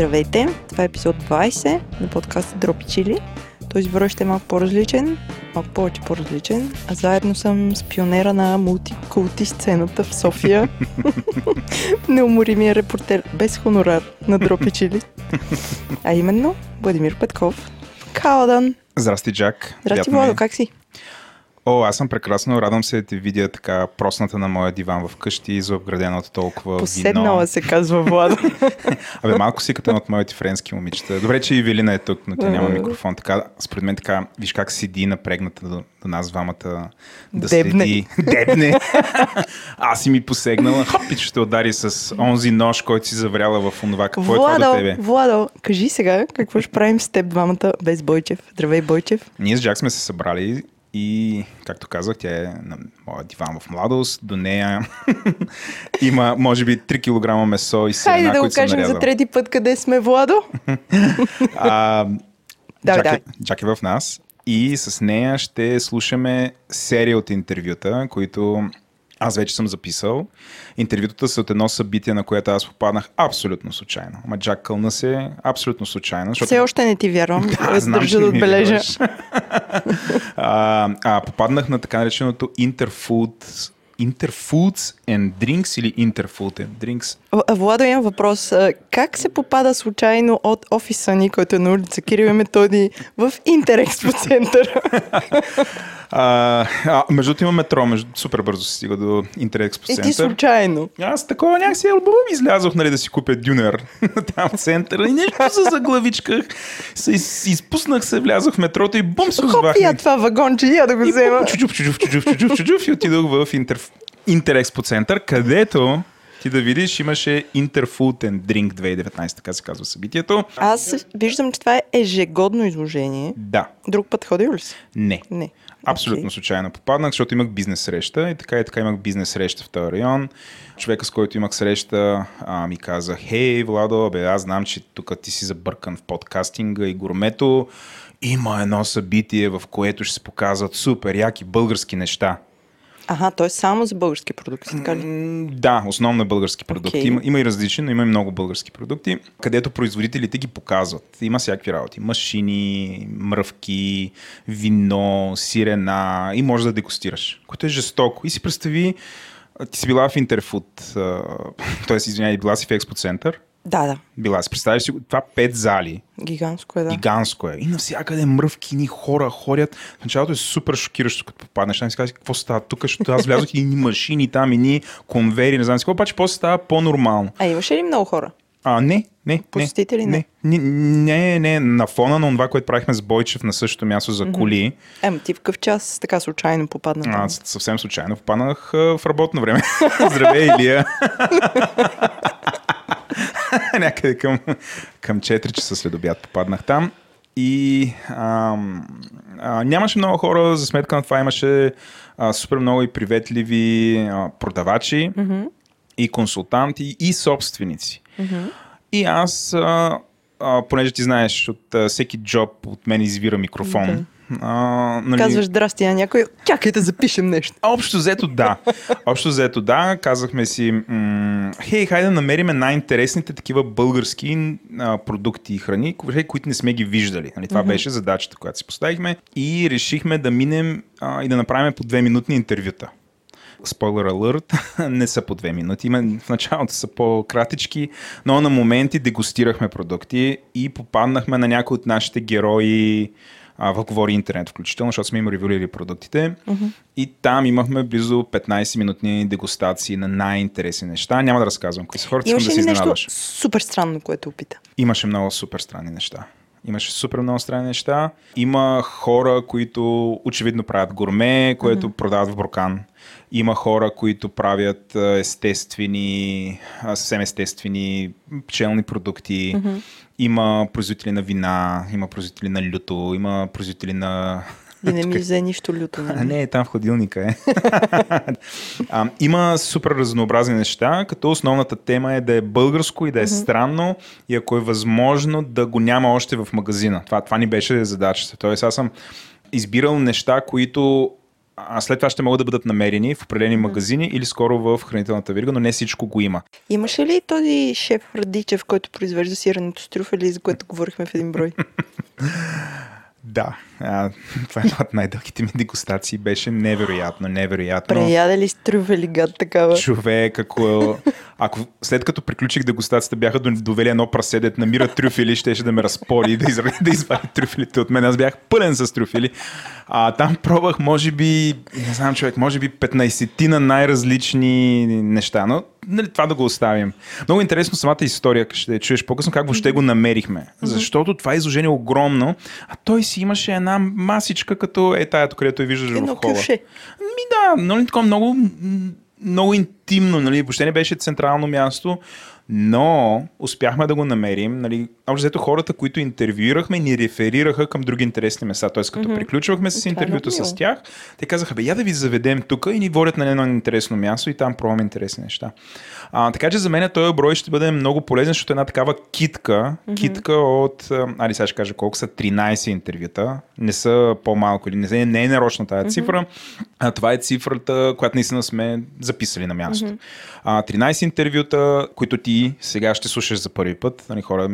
Здравейте, това е епизод 20 на подкаста Дропи Чили. Този ще е малко по-различен, малко повече по-различен, а заедно съм с пионера на мултикулти сцената в София. Неуморимия репортер без хонорар на Дропи Чили. А именно Владимир Петков. Каладан! Здрасти, Джак. Здрасти, Владо, как си? О, аз съм прекрасно. Радвам се да те видя така просната на моя диван в къщи, заобградена от толкова Поседнала вино. се казва Владо. Абе, малко си като от моите френски момичета. Добре, че и Велина е тук, но тя няма микрофон. Така, според мен така, виж как седи напрегната до, до нас двамата да Дебне. следи. Дебне. аз си ми посегнала. Хоп, и ще удари с онзи нож, който си завряла в онова. Какво е това до Владо, тебе? Владо, кажи сега какво ще правим с теб двамата без Бойчев. Здравей, Бойчев. Ние с Джак сме се събрали и, както казах, тя е на моя диван в младост. До нея има, може би, 3 кг месо и сирена, Хайде да го кажем за трети път къде сме, Владо. А, Да, Джак, да. Джак е в нас и с нея ще слушаме серия от интервюта, които аз вече съм записал. Интервютата са от едно събитие, на което аз попаднах абсолютно случайно. Ама Джак кълна се абсолютно случайно. Защото Все още не ти вярвам. Аз знам, че да ми отбележа. а, а, попаднах на така нареченото Interfood Interfoods and Drinks или and Drinks. Владо, имам въпрос. Как се попада случайно от офиса ни, който е на улица Кирил и Методи, в Интерекспо център? А, а, между другото има метро, между, супер бързо се стига до Интерекспо И ти център. случайно. Аз такова някакси албум излязох, нали, да си купя дюнер там в центъра и нещо се заглавичках. Се из, изпуснах се, влязох в метрото и бум се озовах. Хоп, я това вагонче, я да го взема. чуджув, чуджув, чуджув, чуджув, чуджув и отидох в Интер, Интерекспо център, където ти да видиш, имаше Interfood and Drink 2019, така се казва събитието. Аз виждам, че това е ежегодно изложение. Да, Друг път ходил ли си? не. Не. Абсолютно Окей. случайно попаднах, защото имах бизнес среща и така и така имах бизнес среща в този район. Човека, с който имах среща, а, ми каза, хей, Владо, бе, аз знам, че тук ти си забъркан в подкастинга и гурмето. Има едно събитие, в което ще се показват супер яки български неща. Аха, той е само за български продукти, така ли? Да, основно български продукти. Окей. Има, има и различни, но има и много български продукти, където производителите ги показват. Има всякакви работи. Машини, мръвки, вино, сирена и може да дегустираш, което е жестоко. И си представи, ти си била в Интерфуд, т.е. извинявай, била си в Експо Център, Да, да. била си, представяш си това пет зали, Гигантско е, да. Гигантско е. И навсякъде мръвки, ни хора ходят. В началото е супер шокиращо, като попаднеш. Там си казваш, какво става тук, защото аз влязох и ни машини там, и ни конвейери, не знам си какво, обаче после става по-нормално. А имаше ли много хора? А, не, не. Посетители не. Не, не, не, на фона на това, което правихме с Бойчев на същото място за коли. Ема ти в какъв час така случайно попадна? Аз съвсем случайно попаднах а, в работно време. Здравей, Илия! Някъде към, към 4 часа след обяд попаднах там. И ам, а, нямаше много хора, за сметка на това имаше а, супер много и приветливи а, продавачи и консултанти и собственици. И аз, а, а, понеже ти знаеш, от а, всеки джоб от мен извира микрофон. А, нали, Казваш здрасти на някой, чакай да запишем нещо. Общо взето да. Общо взето да. Казахме си, м- хей, хайде да намерим най-интересните такива български а, продукти и храни, ко- които не сме ги виждали. Нали, това беше задачата, която си поставихме. И решихме да минем а, и да направим по две минутни интервюта. Спойлер алърт, не са по две минути. В началото са по-кратички, но на моменти дегустирахме продукти и попаднахме на някои от нашите герои а, в Говори Интернет, включително, защото сме им ревюлирали продуктите. И там имахме близо 15-минутни дегустации на най-интересни неща. Няма да разказвам кои са хората, искам да се изненадваш. супер странно, което опита? Имаше много супер странни неща. Имаше супер много странни неща. Има хора, които очевидно правят гурме, което mm-hmm. продават в Брокан. Има хора, които правят естествени, съвсем естествени пчелни продукти. Mm-hmm. Има производители на вина, има производители на люто, има производители на... Да не ми взе нищо люто. Нали? не, там в хладилника е. а, има супер разнообразни неща, като основната тема е да е българско и да е mm-hmm. странно и ако е възможно да го няма още в магазина. Това, това ни беше задачата. Тоест аз съм избирал неща, които а след това ще могат да бъдат намерени в определени магазини или скоро в хранителната вирга, но не всичко го има. Имаше ли този шеф Радичев, който произвежда сирането с трюфели, за което говорихме в един брой? Да, а, това е една от най-дългите ми дегустации. Беше невероятно, невероятно. Преяде ли с трюфели гад такава? Човек, ако, ако след като приключих дегустацията бяха довели едно прасе, дет намира трюфели, щеше да ме разпори да, из, да извади трюфелите от мен. Аз бях пълен с трюфели. А там пробвах, може би, не знам човек, може би 15 на най-различни неща, но нали, това да го оставим. Много интересно самата история, ще чуеш по-късно, как въобще го намерихме. Защото това изложение е огромно, а той си имаше една масичка, като е тая, където я виждаш Едно в хола. кюше. Ми да, нали, такова много, много интимно, нали, въобще не беше централно място, но успяхме да го намерим. Нали, общо взето хората, които интервюирахме, ни реферираха към други интересни места. Т.е. като mm-hmm. приключвахме с е интервюто с тях, те казаха, бе, я да ви заведем тук и ни водят на едно интересно място и там пробваме интересни неща. А, така че за мен този брой ще бъде много полезен, защото е една такава китка, mm-hmm. китка от, а, айде сега ще кажа колко са, 13 интервюта, не са по-малко или не, са- не е нарочна тази mm-hmm. цифра, а, това е цифрата, която наистина сме записали на място. Mm-hmm. А, 13 интервюта, които ти сега ще слушаш за първи път, нали, хора,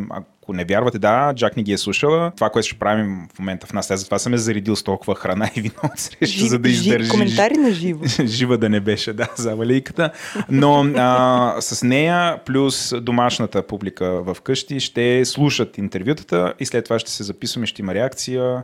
ако не вярвате, да, Джак ни ги е слушала. Това, което ще правим в момента в нас, аз затова съм е заредил с толкова храна и вино среща, за да издържи. коментари на живо. Жива да не беше, да, завалийката. Но а, с нея, плюс домашната публика в къщи, ще слушат интервютата и след това ще се записваме, ще има реакция.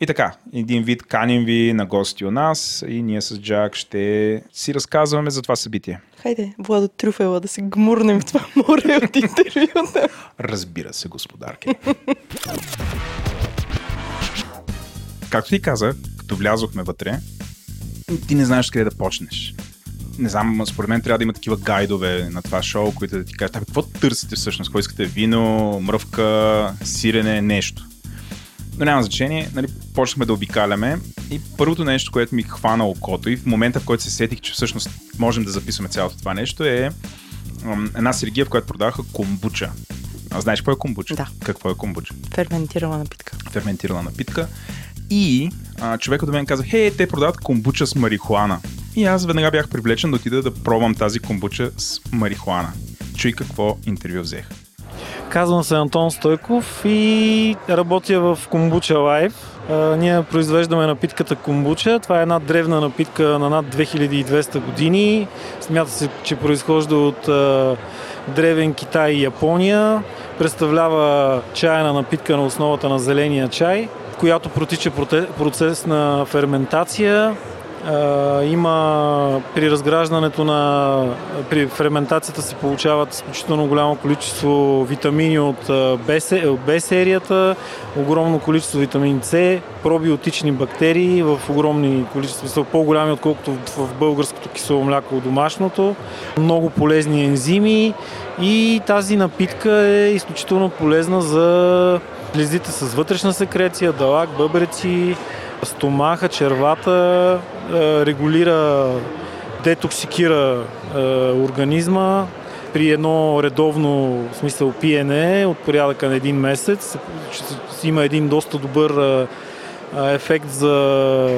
И така, един вид каним ви на гости у нас и ние с Джак ще си разказваме за това събитие. Хайде, Владо Трюфела, да се гмурнем в това море от интервюта. Разбира се, господарки. Както ти казах, като влязохме вътре, ти не знаеш къде да почнеш. Не знам, според мен трябва да има такива гайдове на това шоу, които да ти кажат, «Абе, какво търсите всъщност? Какво искате? Вино, мръвка, сирене, нещо. Но няма значение, нали, почнахме да обикаляме и първото нещо, което ми хвана окото и в момента, в който се сетих, че всъщност можем да записваме цялото това нещо е една сергия, в която продаваха комбуча. А знаеш какво е комбуча? Да. Какво е комбуча? Ферментирала напитка. Ферментирана напитка. И а, човекът до мен каза, хей, те продават комбуча с марихуана. И аз веднага бях привлечен да отида да пробвам тази комбуча с марихуана. Чуй какво интервю взех. Казвам се Антон Стойков и работя в Комбуча Лайв. Ние произвеждаме напитката Комбуча. Това е една древна напитка на над 2200 години. Смята се, че произхожда от древен Китай и Япония. Представлява чайна напитка на основата на зеления чай, която протича процес на ферментация, има при разграждането на при ферментацията се получават изключително голямо количество витамини от Б, серията, огромно количество витамин С, пробиотични бактерии в огромни количества, са по-голями отколкото в българското кисело мляко домашното, много полезни ензими и тази напитка е изключително полезна за слезите с вътрешна секреция, далак, бъбреци, стомаха, червата, регулира, детоксикира е, организма при едно редовно в смисъл пиене от порядъка на един месец. Има един доста добър е, е, ефект за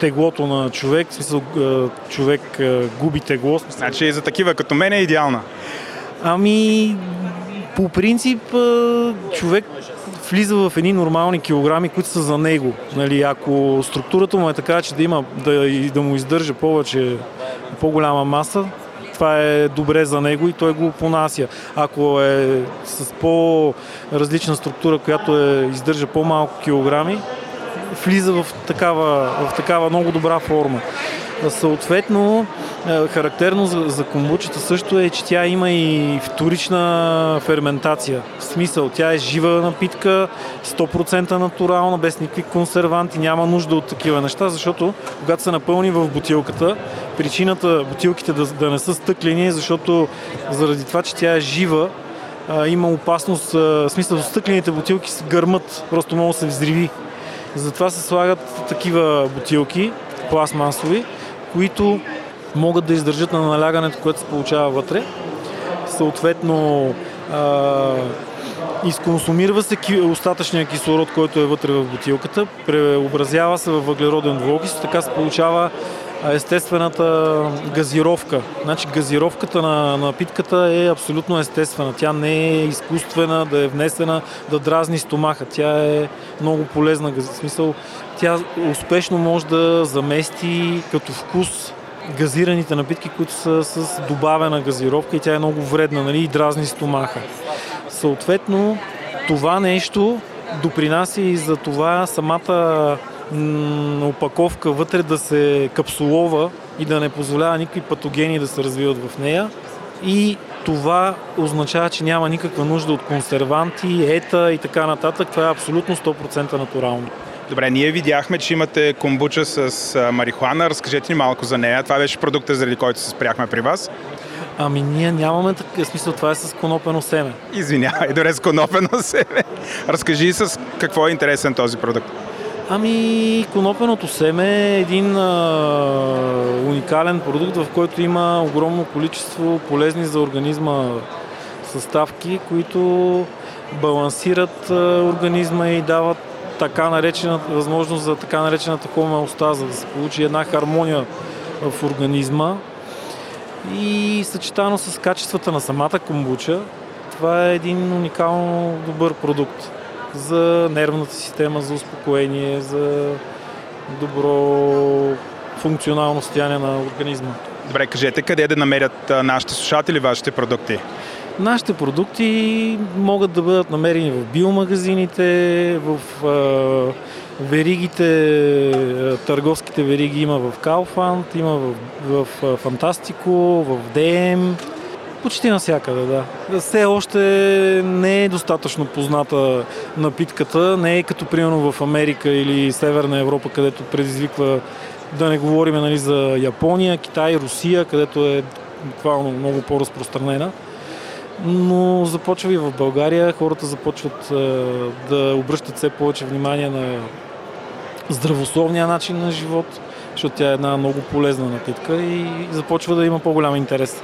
теглото на човек, в смисъл е, човек е, губи тегло. смисъл, Значи за такива като мен е идеална. Ами, по принцип, човек влиза в едни нормални килограми, които са за него. Нали, ако структурата му е така, че да има да, и да му издържа повече, по-голяма маса, това е добре за него и той го понася. Ако е с по-различна структура, която е, издържа по-малко килограми, влиза в такава, в такава много добра форма. Съответно, е, характерно за, за комбучата също е, че тя има и вторична ферментация. В смисъл, тя е жива напитка, 100% натурална, без никакви консерванти, няма нужда от такива неща, защото когато се напълни в бутилката, причината бутилките да, да не са стъклени е защото заради това, че тя е жива, има опасност, в смисъл, стъклените бутилки се гърмат, просто да се взриви. Затова се слагат такива бутилки, пластмасови, които могат да издържат на налягането, което се получава вътре. Съответно, а, изконсумирва се остатъчния кислород, който е вътре в бутилката, преобразява се в въглероден двуокис, така се получава естествената газировка. Значи газировката на напитката е абсолютно естествена. Тя не е изкуствена, да е внесена, да дразни стомаха. Тя е много полезна. В смисъл, тя успешно може да замести като вкус газираните напитки, които са с добавена газировка и тя е много вредна нали, и дразни стомаха. Съответно, това нещо допринася и за това самата опаковка вътре да се капсулова и да не позволява никакви патогени да се развиват в нея. И това означава, че няма никаква нужда от консерванти, ета и така нататък. Това е абсолютно 100% натурално. Добре, ние видяхме, че имате комбуча с марихуана. Разкажете ни малко за нея. Това беше продукта, заради който се спряхме при вас. Ами ние нямаме такъв смисъл, това е с конопено семе. Извинявай, добре с конопено семе. Разкажи с какво е интересен този продукт. Ами, конопеното семе е един а, уникален продукт, в който има огромно количество полезни за организма съставки, които балансират а, организма и дават така наречената, възможност за така наречената хомеостаза, да се получи една хармония в организма. И съчетано с качествата на самата комбуча, това е един уникално добър продукт за нервната система, за успокоение, за добро функционално състояние на организма. Добре, кажете къде да намерят нашите слушатели вашите продукти? Нашите продукти могат да бъдат намерени в биомагазините, в веригите, търговските вериги има в Kaufland, има в, в, в Фантастико, в DM, почти навсякъде, да. Все още не е достатъчно позната напитката, не е като примерно в Америка или Северна Европа, където предизвиква да не говорим нали, за Япония, Китай, Русия, където е буквално много по-разпространена. Но започва и в България, хората започват да обръщат все повече внимание на здравословния начин на живот, защото тя е една много полезна напитка и започва да има по-голям интерес.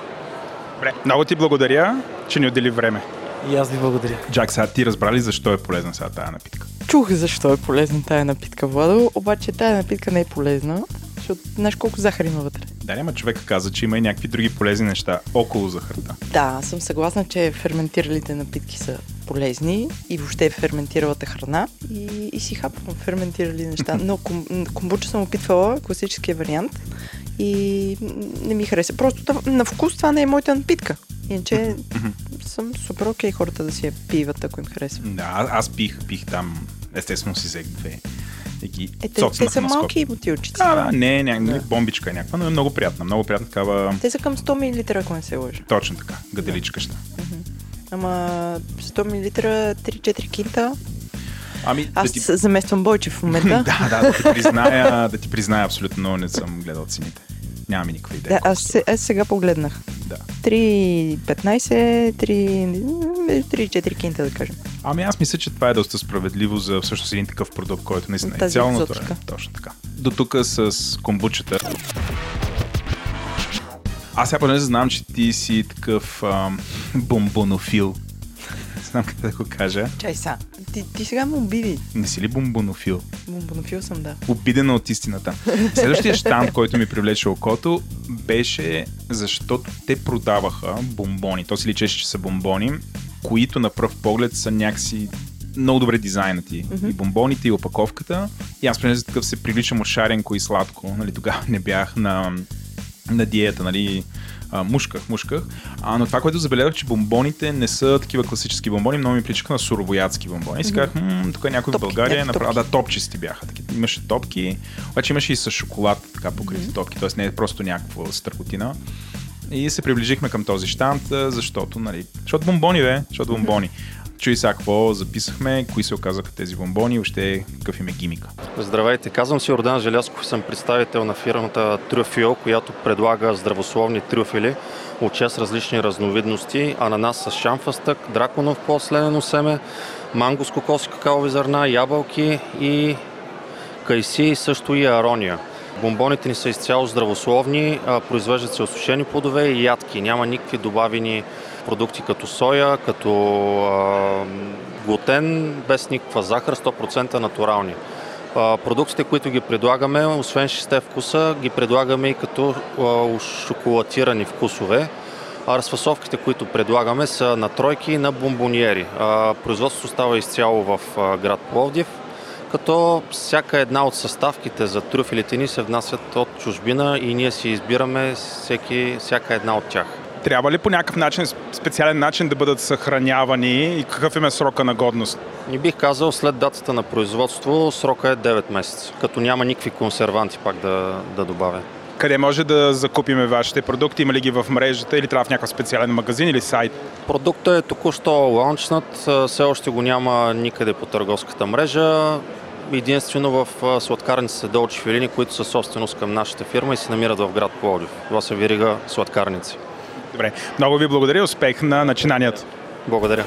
Добре, много ти благодаря, че ни отдели време. И аз ви благодаря. Джак, сега ти разбрали защо е полезна сега тази напитка? Чух защо е полезна тая напитка, Владо, обаче тая напитка не е полезна, защото знаеш колко захар има вътре. Да, няма човека каза, че има и някакви други полезни неща около захарта. Да, съм съгласна, че ферментиралите напитки са полезни и въобще ферментиралата храна и, и си хапвам ферментирали неща. Но ком, комбуча съм опитвала класическия вариант и не ми хареса. Просто на вкус това не е моята напитка. Иначе съм супер окей хората да си я пиват, ако им харесва. Да, аз пих, пих там, естествено си взех две. Ги е, те, те са малки бутилчици. Да, да, не, не, не, да. бомбичка е някаква, но е много приятна. Много приятна такава. Те са към 100 мл, ако не се лъжа. Точно така, гаделичка ще. Ама 100 мл 3-4 кинта. Ами, Аз да ти... замествам Бойче в момента. да, да, да ти призная, да ти призная, абсолютно не съм гледал цените. Нямам никаква идея. Да, аз, се, аз сега погледнах. Да. 3,15, 3-4 кинта, да кажем. Ами аз мисля, че това е доста справедливо за всъщност един такъв продукт, който наистина е цялото е. Точно така. До тук с комбучета. Аз сега поне знам, че ти си такъв ам, бомбонофил знам къде да го кажа. Чай са. Ти, ти сега ме обиди. Не си ли бомбонофил? Бомбонофил съм, да. Обидена от истината. Следващия штамп, който ми привлече окото, беше защото те продаваха бомбони. То си личеше, че са бомбони, които на пръв поглед са някакси много добре дизайнати. Mm-hmm. И бомбоните, и опаковката. И аз понеже такъв се привличам от шаренко и сладко. Нали, тогава не бях на, на диета, нали, а, мушках, мушках. А, но това, което забелязах, че бомбоните не са такива класически бомбони, много ми приличаха на суровоядски бомбони. И си казах, тук е някой в България направил, да, топчисти бяха. Таки, имаше топки, обаче имаше и с шоколад, така покрити mm-hmm. топки, т.е. не е просто някаква стъркотина. И се приближихме към този штант, защото, нали, защото бомбони, бе, защото бомбони. Чуй сега какво записахме, кои се оказаха тези бомбони и още какъв им е гимика. Здравейте, казвам си Ордан Желязков, съм представител на фирмата Трюфио, която предлага здравословни трюфели от 6 различни разновидности, ананас с шамфастък, драконов по-сленено семе, манго с кокоси какаови зърна, ябълки и кайси, също и арония. Бомбоните ни са изцяло здравословни, произвеждат се осушени плодове и ядки. Няма никакви добавени продукти като соя, като глутен, без никаква захар, 100% натурални. Продуктите, които ги предлагаме, освен 6 вкуса, ги предлагаме и като шоколатирани вкусове. А разфасовките, които предлагаме, са на тройки и на бомбониери. Производството става изцяло в град Пловдив като всяка една от съставките за трюфелите ни се внасят от чужбина и ние си избираме всеки, всяка една от тях. Трябва ли по някакъв начин, специален начин да бъдат съхранявани и какъв им е срока на годност? Не бих казал след датата на производство, срока е 9 месеца, като няма никакви консерванти пак да, да добавя. Къде може да закупиме вашите продукти? Има ли ги в мрежата или трябва в някакъв специален магазин или сайт? Продуктът е току-що лаунчнат, все още го няма никъде по търговската мрежа. Единствено в сладкарниците Долчи Филини, които са собственост към нашата фирма и се намират в град Пловдив. Това са вирига сладкарници. Добре. Много ви благодаря. Успех на начинанието. Благодаря.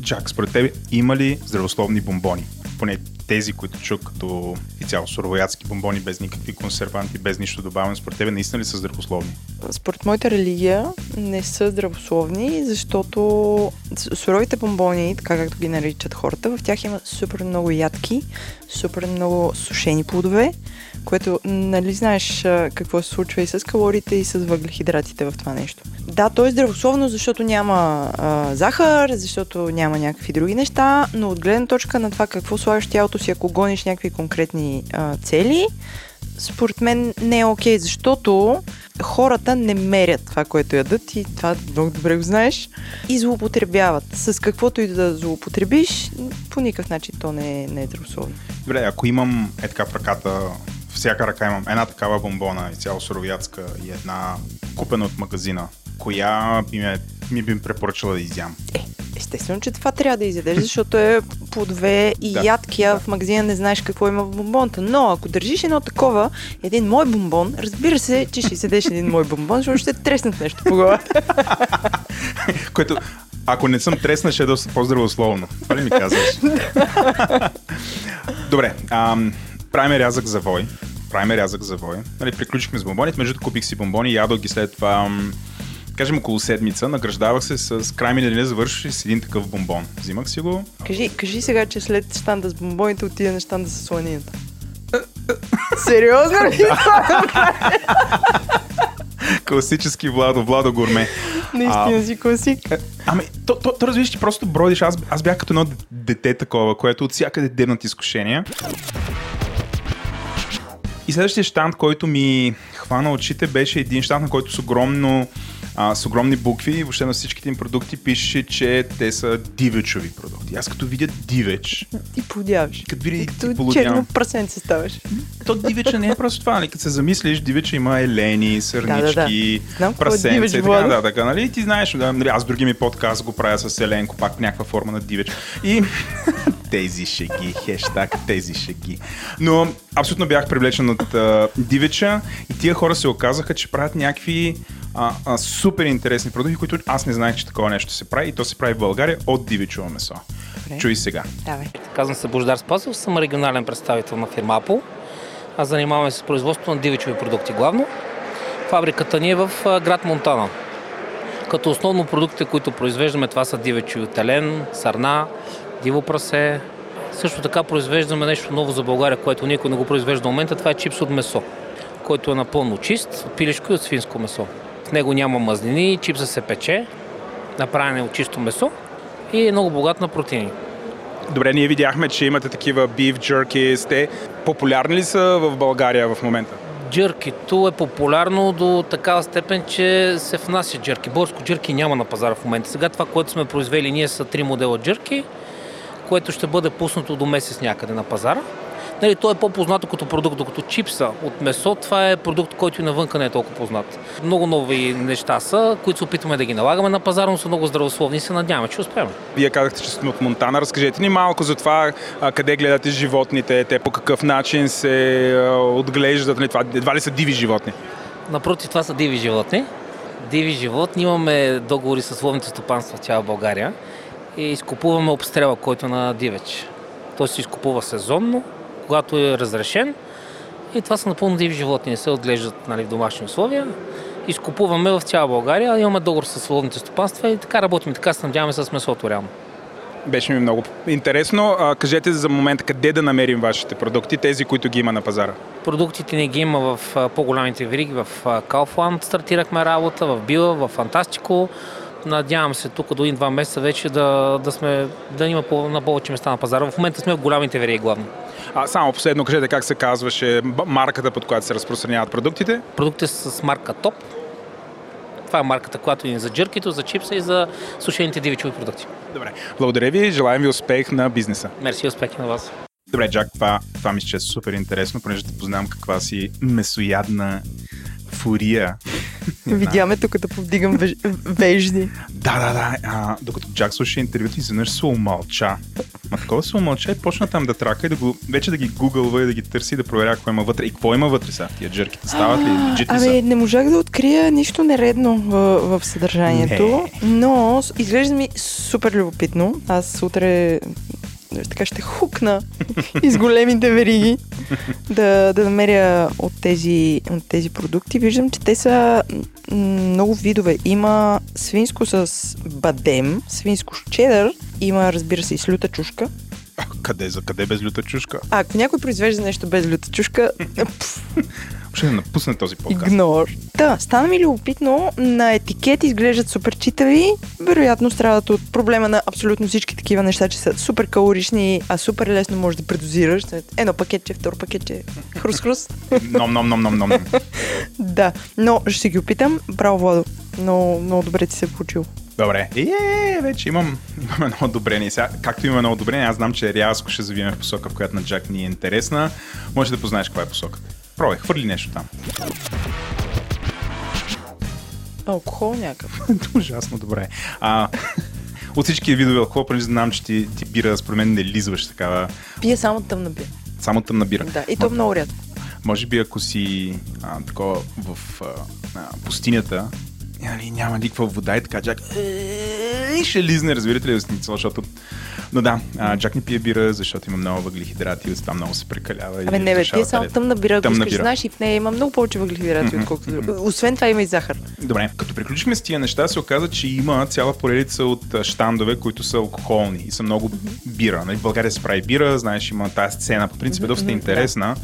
Джак, според тебе има ли здравословни бомбони? Поне тези, които чух като и цяло суровоядски бомбони, без никакви консерванти, без нищо добавено, според тебе наистина ли са здравословни? Според моята религия не са здравословни, защото суровите бомбони, така както ги наричат хората, в тях има супер много ядки, супер много сушени плодове, което нали знаеш какво се случва и с калориите и с въглехидратите в това нещо. Да, то е здравословно, защото няма а, захар, защото няма някакви други неща, но от гледна точка на това какво слагаш тялото си, ако гониш някакви конкретни а, цели, според мен не е окей, okay, защото хората не мерят това, което ядат и това много добре го знаеш и злоупотребяват. С каквото и да злоупотребиш, по никакъв начин то не е, не е здравословно. Добре, ако имам е така в ръката всяка ръка имам една такава бомбона, и цяло суровятска и една купена от магазина. Коя би ме, ми би препоръчала да изям? Е, естествено, че това трябва да изядеш, защото е плодове и да, ядки, а да. в магазина не знаеш какво има в бомбонта. Но ако държиш едно такова, един мой бомбон, разбира се, че ще седеш един мой бомбон, защото ще треснат нещо по глава. Което, ако не съм тресна, ще е доста по-здравословно. Това ли ми казваш? Добре, ам, правим рязък за вой. Правим рязък за вой. Нали, приключихме с бомбоните, между купих си бомбони, ядох ги след това кажем около седмица, награждавах се с край ми не завърши с един такъв бомбон. Взимах си го. Кажи, кажи сега, че след штанда с бомбоните отида на штанда с сланията. Сериозно ли? Класически Владо, Владо Гурме. Наистина си класик. Е, ами, то, то, то разбираш, ти просто бродиш. Аз, аз бях като едно дете такова, което от всякъде дебнат изкушения. И следващия штант, който ми хвана очите, беше един штант, на който с огромно а, с огромни букви и въобще на всичките им продукти пише, че те са дивечови продукти. Аз като видя дивеч... Ти подяваш. Като видя ти черно прасенце ставаш. То дивеча не е просто това. Нали? Като се замислиш, дивеча има елени, сърнички, да, да, да. прасенце и така нататък. Нали? Ти знаеш, да, нали? аз други ми подкаст го правя с еленко, пак някаква форма на дивеч. И тези шеги, хештаг тези шеги. Но абсолютно бях привлечен от а, дивеча и тия хора се оказаха, че правят някакви а, а, супер интересни продукти, които аз не знаех, че такова нещо се прави и то се прави в България от дивичово месо. Добре. Чуй сега. Давай. Казвам се Бождар Спасов, съм регионален представител на фирма Apple. Аз занимавам се с производството на дивичови продукти главно. Фабриката ни е в град Монтана. Като основно продуктите, които произвеждаме, това са дивечови телен, сарна, диво прасе. Също така произвеждаме нещо ново за България, което никой не го произвежда в момента. Това е чипс от месо, който е напълно чист, от пилешко и от свинско месо. В него няма мазнини, чипса се пече, направен от чисто месо и е много богат на протеини. Добре, ние видяхме, че имате такива beef jerky. Те популярни ли са в България в момента? Джъркито е популярно до такава степен, че се внася джърки. Българско джърки няма на пазара в момента. Сега това, което сме произвели ние са три модела джърки, което ще бъде пуснато до месец някъде на пазара. Нали, той е по-познато като продукт, докато чипса от месо, това е продукт, който и навънка не е толкова познат. Много нови неща са, които се опитваме да ги налагаме на пазара, но са много здравословни и се надяваме, че успеем. Вие казахте, че сте от Монтана. Разкажете ни малко за това, къде гледате животните, те по какъв начин се отглеждат. Нали, това, едва ли са диви животни? Напротив, това са диви животни. Диви животни. Имаме договори с ловните стопанства в цяла България и изкупуваме обстрела, който е на дивеч. Той се изкупува сезонно, когато е разрешен И това са напълно диви животни, не се отглеждат нали, в домашни условия. Изкупуваме в цяла България, имаме договор с свободните стопанства и така работим, така се надяваме с месото реално. Беше ми много интересно. А, кажете за момента къде да намерим вашите продукти, тези, които ги има на пазара. Продуктите ни ги има в по-голямите вериги, в Kaufland стартирахме работа, в Била, в Фантастико. Надявам се тук до един-два месеца вече да, да, сме, да има по, на повече места на пазара. В момента сме в голямите вериги главно. А, само последно кажете как се казваше марката, под която се разпространяват продуктите. Продукти са с марка ТОП. Това е марката, която е за джъркито, за чипса и за сушените дивичови продукти. Добре. Благодаря ви, желаем ви успех на бизнеса. Мерси и успехи на вас. Добре, Джак, това, това мисля, че е супер интересно, понеже те познавам каква си месоядна фурия. Видяме тук да повдигам веж... вежди. Да, да, да. А, докато Джак слуша интервюто, изведнъж се умълча. Ма такова се умълча и почна там да трака и да го, вече да ги гугълва и да ги търси, да проверя какво има вътре. И какво има вътре сега? Тия джерките стават ли? Legit ли Абе, са? не можах да открия нищо нередно в, в съдържанието, но с- изглежда ми супер любопитно. Аз утре така ще хукна из големите вериги да, да намеря от тези, от тези продукти. Виждам, че те са много видове. Има свинско с бадем, свинско с чедър, има, разбира се, и с люта чушка. А, къде за къде без люта чушка? А ако някой произвежда нещо без люта чушка, пф, Ще напусне този подкаст. Игнор. Да, стана ми любопитно. На етикет изглеждат супер читави. Вероятно страдат от проблема на абсолютно всички такива неща, че са супер калорични, а супер лесно можеш да предозираш. Едно пакетче, второ пакетче. Хрус-хрус. Ном, ном, ном, ном, ном. да, но ще ги опитам. Браво, Владо. Много, много добре ти се е получил. Добре. Е, вече имам, имам едно одобрение. Сега, както имаме едно одобрение, аз знам, че рязко ще завием в посока, в която на Джак ни е интересна. Може да познаеш каква е посоката. Пробай, хвърли нещо там. Алкохол някакъв. Ужасно добре. А, от всички видове алкохол, понеже знам, че ти, ти бира, според мен не лизваш такава, Пия само тъмна бира. само тъмна бира. Да, и то много рядко. Може би ако си а, такова в а, пустинята, нали, няма никаква вода и така Джак е, ще лизне, разбирате ли, Сницел, защото но да, а, Джак не пие бира, защото има много въглехидрати, от това много се прекалява. Абе, и не бе, решава ти е само тъмна бира, ако Тъмна искаш, бира. знаеш, и в нея има много повече въглехидрати, отколкото... Освен това има и захар. Добре, като приключихме с тия неща, се оказа, че има цяла поредица от щандове, които са алкохолни и са много бира. Нали, в България се прави бира, знаеш, има тази сцена, по принцип е доста интересна,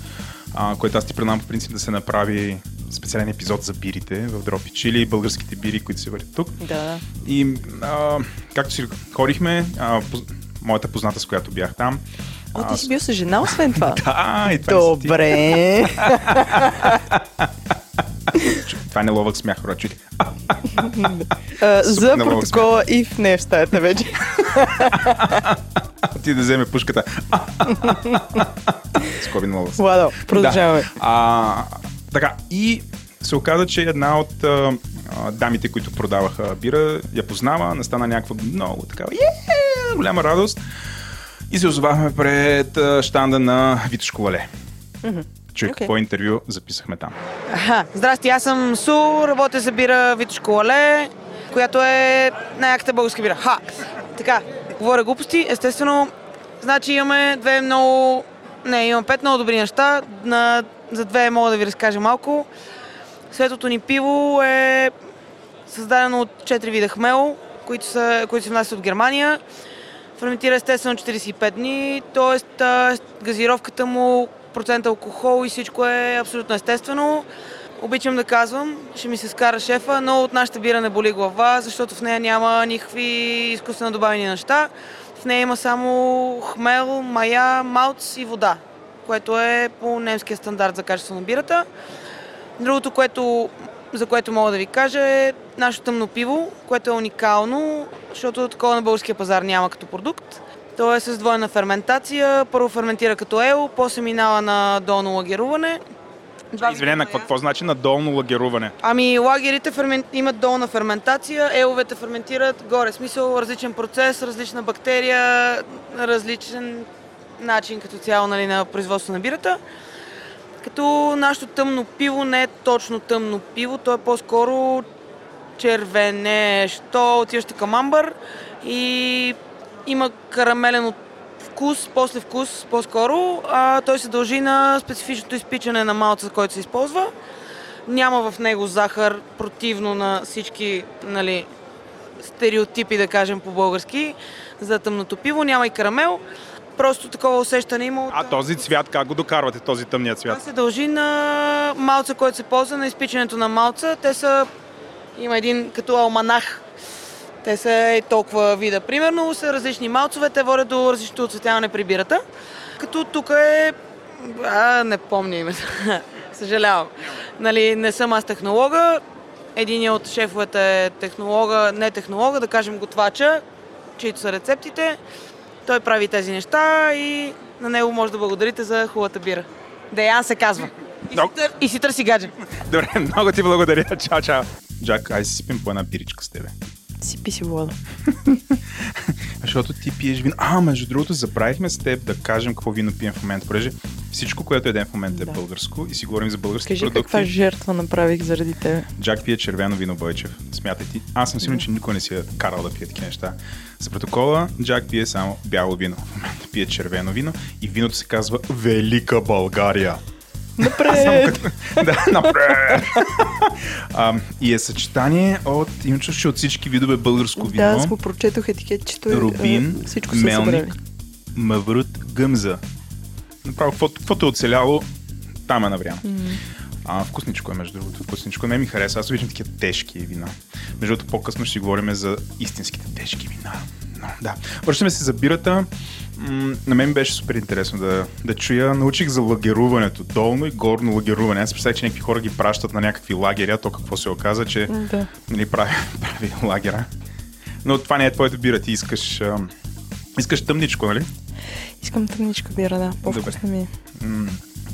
а, което аз ти предлагам по принцип да се направи специален епизод за бирите в Дропич или българските бири, които се въртят тук. Да. И а, както си ходихме, а, поз... моята позната, с която бях там. О, ти си бил с жена, освен това. Да, и това. Добре. това не ловък смях, хора, чуйте. За протокола и в не в стаята вече. Ти да вземе пушката. Скоби на ловък. Владо, продължаваме. Така, и се оказа, че една от а, дамите, които продаваха бира, я познава, настана някаква много такава е, голяма радост. И се озовахме пред а, щанда на Витошко Вале. Чуй Окей. какво интервю записахме там. Аха, здрасти, аз съм Су, работя за бира Витошко Лале, която е най-яката българска бира. Ха! Така, говоря глупости. Естествено, значи имаме две много... Не, имам пет много добри неща. На... За две мога да ви разкажа малко. Светото ни пиво е създадено от 4 вида хмел, които, са, които се внасят от Германия. Ферментира естествено 45 дни, т.е. газировката му, процент алкохол и всичко е абсолютно естествено. Обичам да казвам, ще ми се скара шефа, но от нашата бира не боли глава, защото в нея няма никакви изкуствено добавени неща. В нея има само хмел, мая, малц и вода, което е по немския стандарт за качество на бирата. Другото, което, за което мога да ви кажа е нашето тъмно пиво, което е уникално, защото такова на българския пазар няма като продукт. То е с двойна ферментация. Първо ферментира като ел, после минава на долно лагеруване. Два Извинение, на вида какво, какво значи на долно лагеруване? Ами лагерите фермен... имат долна ферментация, еловете ферментират горе. Смисъл, различен процес, различна бактерия, различен начин като цяло нали, на производство на бирата. Като нашето тъмно пиво не е точно тъмно пиво, то е по-скоро червенещо, отиващо към амбър и има карамелен вкус, после вкус по-скоро, а той се дължи на специфичното изпичане на малца, който се използва. Няма в него захар, противно на всички нали, стереотипи, да кажем по-български, за тъмното пиво. Няма и карамел. Просто такова усещане има от... А този цвят, как го докарвате, този тъмният Това цвят? се дължи на малца, който се ползва, на изпичането на малца. Те са... Има един като алманах. Те са е толкова вида. Примерно са различни малцове, те водят до различното оцветяване при бирата. Като тук е... А, не помня името. Съжалявам. Нали, не съм аз технолога. Един от шефовете е технолога, не технолога, да кажем готвача, чието са рецептите. Той прави тези неща и на него може да благодарите за хубавата бира. Деян се казва. И, Но- си, тър... и си търси гадже. Добре, много ти благодаря. Чао, чао. Джак, ай си спим по една биричка с тебе. Си вода. Защото ти пиеш вино. А, между другото, забравихме с теб да кажем какво вино пием в момента, понеже всичко, което едем в момента е Да. българско и си говорим за български Кажи продукти. каква жертва направих заради тебе. Джак пие червено вино Бойчев. Смятай ти. Аз съм сигурен, че никой не си е карал да пие такива неща. За протокола, Джак пие само бяло вино. В момента пие червено вино и виното се казва Велика България. Напред! да, напред! а, и е съчетание от, че от всички видове българско вино. Да, аз го прочетох етикетчето. Рубин, а, Всичко. Мелник, Маврут, Гъмза. Направо, каквото каквото е оцеляло, там е наврян. А, вкусничко е, между другото. Вкусничко. Не ми хареса. Аз обичам такива тежки вина. Между другото, по-късно ще говорим за истинските тежки вина. Но, да. Връщаме се за бирата. На мен беше супер интересно да, да чуя. Научих за лагеруването. Долно и горно лагеруване. Аз представях, че някакви хора ги пращат на някакви лагери, а то какво се оказа, че Да. нали, прави, прави лагера. Но това не е твоето бира. Ти искаш, ам, искаш тъмничко, нали? Искам тъмничка бира, да. По-вкусна ми е. М-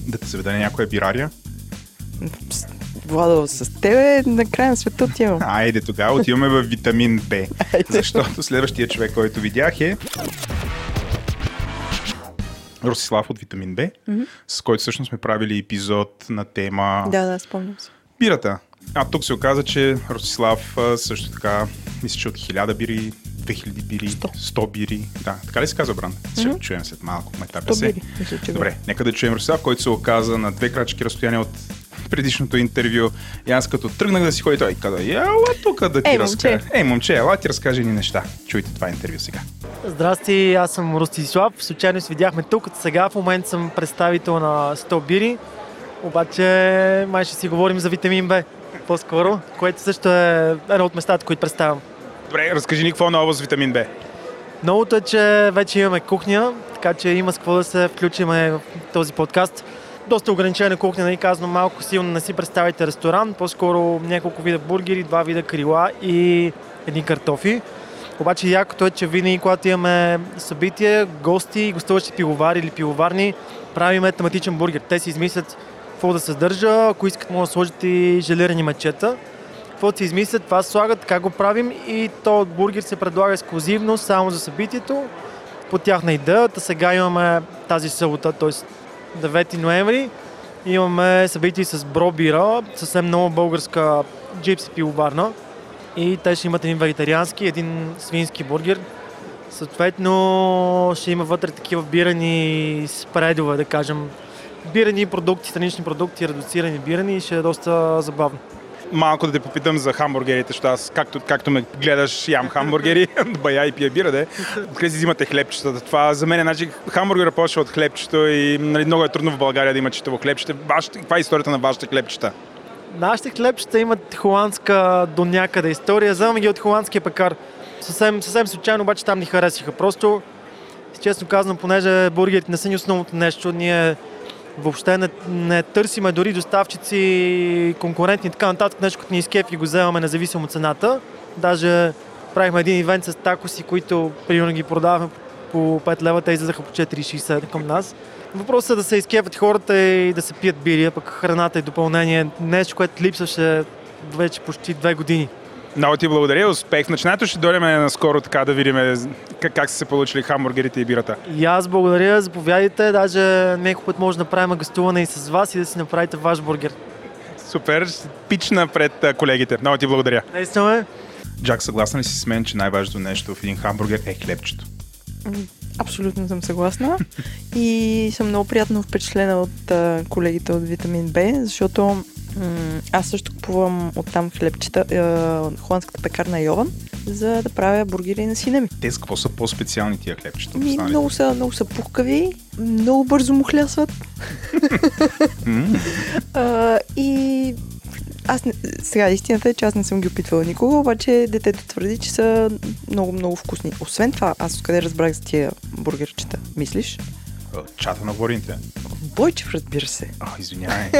да те заведе някоя бирария. Владо, с тебе на края на света отивам. Айде тогава отиваме в витамин Б. Защото следващия човек, който видях е Росислав от Витамин Б, с който всъщност сме правили епизод на тема Да, да, спомням се. бирата. А тук се оказа, че Ростислав а, също така, мисля, че от 1000 бири, 2000 бири, 100, 100 бири. Да, така ли се казва, Бранд? Ще го чуем след малко. То се. бири, мисля, че Добре, нека да чуем Ростислав, който се оказа на две крачки разстояние от предишното интервю. И аз като тръгнах да си ходя, той каза, ела тук да ти Ей, разкажа. момче. Ей, момче, ела ти разкаже ни неща. Чуйте това интервю сега. Здрасти, аз съм Ростислав. Случайно се видяхме тук. Сега в момента съм представител на 100 бири. Обаче май ще си говорим за витамин Б по-скоро, което също е едно от местата, които представям. Добре, разкажи ни какво е ново с витамин Б. Новото е, че вече имаме кухня, така че има с какво да се включиме в този подкаст. Доста ограничена кухня, нали казвам малко силно, не си представите ресторант, по-скоро няколко вида бургери, два вида крила и едни картофи. Обаче якото е, че винаги, когато имаме събитие, гости, гостуващи пивовари или пивоварни, правиме тематичен бургер. Те си измислят какво да съдържа, ако искат могат да сложат и желирани мачета. Какво си измислят, това слагат, как го правим и то бургер се предлага ексклюзивно само за събитието. По тяхна идея, Та сега имаме тази събота, т.е. 9 ноември, имаме събитие с Бробира, съвсем много българска джипси пивоварна. И те ще имат един вегетариански, един свински бургер. Съответно ще има вътре такива бирани спредове, да кажем. Бирани продукти, странични продукти, редуцирани бирани и ще е доста забавно. Малко да те попитам за хамбургерите, защото аз, както, както ме гледаш, ям хамбургери, бая и пия бира, де. Откъде си взимате хлебчетата? Това за мен е, значи, хамбургера почва от хлебчето и нали, много е трудно в България да има четово хлебчета. Вашите, каква е историята на вашите хлебчета? Нашите хлебчета имат холандска до някъде история. Вземаме ги от холандския пекар. Съвсем, съвсем случайно, обаче там ни харесиха. Просто, честно казвам, понеже бургерите не са ни основното нещо, ние въобще не, не търсиме дори доставчици, конкурентни и така нататък, нещо, като ни изкефи го вземаме независимо цената. Даже правихме един ивент с такоси, които примерно ги продавахме по 5 лева, те излезаха по 4,60 към нас. Въпросът е да се изкефят хората и да се пият бири, а пък храната и допълнение. Нещо, което липсваше вече почти две години. Много ти благодаря, успех. В начинанието ще дойдем наскоро така да видим как, как са се получили хамбургерите и бирата. И аз благодаря, заповядайте. Даже някой път може да направим гостуване и с вас и да си направите ваш бургер. Супер, пична пред колегите. Много ти благодаря. Наистина е. Джак, съгласна ли си с мен, че най-важното нещо в един хамбургер е хлебчето? Абсолютно съм съгласна. И съм много приятно впечатлена от колегите от Витамин Б, защото м- аз също купувам оттам хлебчета, а, холандската пекарна Йован, за да правя бургери на сина ми. Те с какво са по-специални тия хлебчета? Ми, много, са, много са пухкави, много бързо му хлясват. А, и аз не, сега истината е, че аз не съм ги опитвала никога, обаче детето твърди, че са много, много вкусни. Освен това, аз откъде разбрах за тия бургерчета, мислиш? Чата на войните. Бойчев, разбира се. А, извинявай.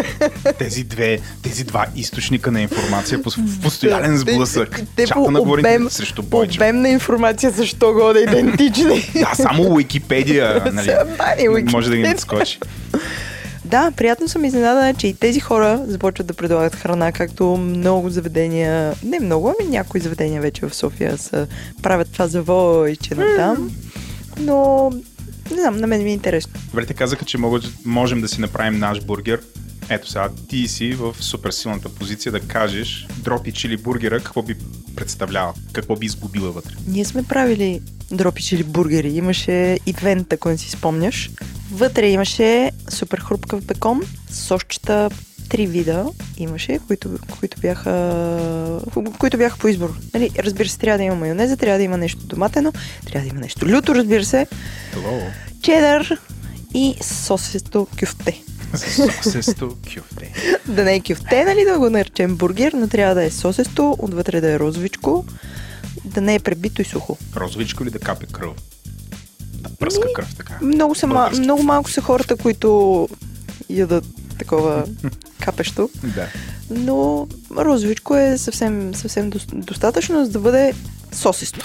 тези, две, тези два източника на информация по- в постоянен сблъсък. те Чата по на обем- срещу Бойчев. обем на информация, защо го да идентични. Да, само Уикипедия нали, Уикипедия. може да ги надскочи. Да, приятно съм изненадана, че и тези хора започват да предлагат храна, както много заведения, не много, ами някои заведения вече в София са, правят това за войче на там. Но, не знам, на мен ми е интересно. Добре, те казаха, че могат, можем да си направим наш бургер. Ето сега, ти си в супер силната позиция да кажеш дропи чили бургера, какво би представлява, какво би изгубила вътре. Ние сме правили дропи чили бургери. Имаше ивент, ако не си спомняш. Вътре имаше супер хрупкав бекон, сосчета, три вида имаше, които, които, бяха, които бяха по избор. Нали, разбира се, трябва да има майонеза, трябва да има нещо доматено, трябва да има нещо люто, разбира се, Hello. чедър и сосесто кюфте. Сосесто кюфте. Да не е кюфте, нали, да го наречем бургер, но трябва да е сосесто, отвътре да е розовичко, да не е пребито и сухо. Розовичко или да капе кръв? Да пръска кръв така. Много, са, Български. много малко са хората, които ядат такова капещо, Да. но розовичко е съвсем, съвсем дос- достатъчно, за да бъде сосисто.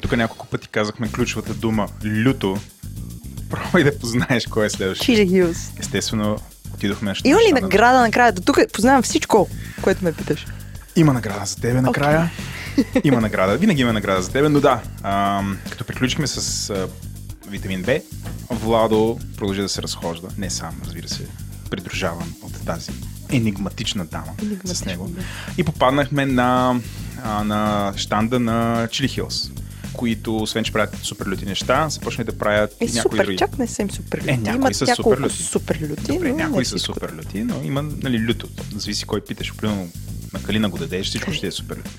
Тук няколко пъти казахме ключовата дума люто. Пробвай да познаеш кой е следващия. Чили Хилс. Естествено, отидохме на Има ли награда накрая? До тук познавам всичко, което ме питаш. Има награда за тебе накрая. Има награда. Винаги има награда за тебе, но да. ам, като приключихме с витамин Б, Владо продължи да се разхожда. Не сам, разбира се. Придружаван от тази енигматична дама с Енигматична, него. да. И попаднахме на, а, на штанда на Чили Хилс, които, освен че правят супер люти неща, започнали да правят Е, и някои супер, други. чак не са им супер люти. Е, някои Имат са супер люти. супер люти, Добре, но някои са всичко. супер люти, но има нали, люто. Зависи кой питаш. Примерно на Калина го дадеш, всичко ще е супер люто.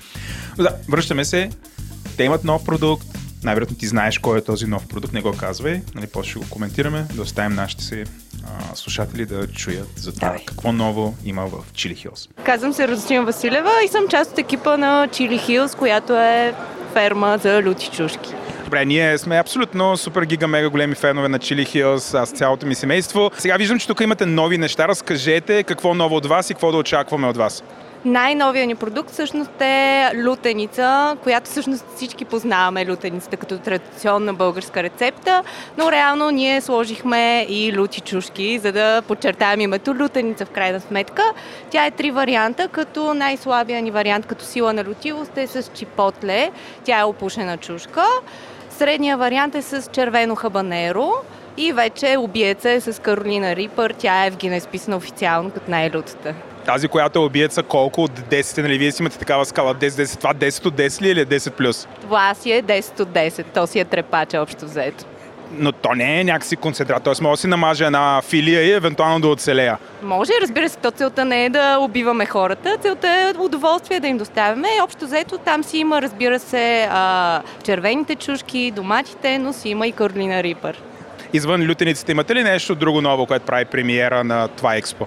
Да, връщаме се. Те имат нов продукт. Най-вероятно ти знаеш кой е този нов продукт, не го казвай. Нали, после ще го коментираме, да оставим нашите си а, слушатели да чуят за това Давай. какво ново има в Чили Хилс. Казвам се Радостина Василева и съм част от екипа на Чили Хилс, която е ферма за люти чушки. Добре, ние сме абсолютно супер гига мега големи фенове на Чили Хилс, аз цялото ми семейство. Сега виждам, че тук имате нови неща. Разкажете какво ново от вас и какво да очакваме от вас. Най-новият ни продукт всъщност е лутеница, която всъщност всички познаваме лутеницата като традиционна българска рецепта, но реално ние сложихме и лути чушки, за да подчертаем името лутеница в крайна сметка. Тя е три варианта, като най-слабия ни вариант като сила на лютивост е с чипотле, тя е опушена чушка. Средния вариант е с червено хабанеро и вече убиеца е с Каролина Рипър, тя е в Гинес писана официално като най-лютата. Тази, която е убиеца, колко от 10, нали? Вие си имате такава скала 10-10. Това 10 от 10 ли е или е 10 плюс? Това си е 10 от 10. То си е трепача общо взето. Но то не е някакси концентрат. Тоест, може да си намажа една филия и евентуално да оцелея. Може, разбира се, то целта не е да убиваме хората, целта е удоволствие да им доставяме. Общо взето там си има, разбира се, а, червените чушки, доматите, но си има и Каролина Рипър. Извън лютениците имате ли нещо друго ново, което прави премиера на това експо?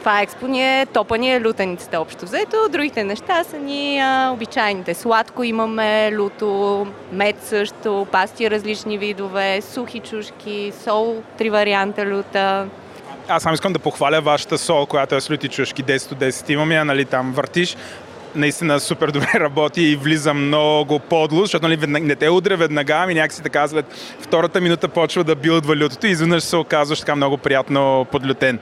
Това експо ни е, топа ни е лютеницата общо взето. Другите неща са ни а, обичайните. Сладко имаме, люто, мед също, пасти различни видове, сухи чушки, сол, три варианта люта. Аз само искам да похваля вашата сол, която е с люти чушки 10 от 10. Имам я, нали, там въртиш. Наистина супер добре работи и влиза много подло, защото нали, веднага, не те удря веднага, ами някакси така след втората минута почва да билдва лютото и изведнъж се оказваш така много приятно подлютен.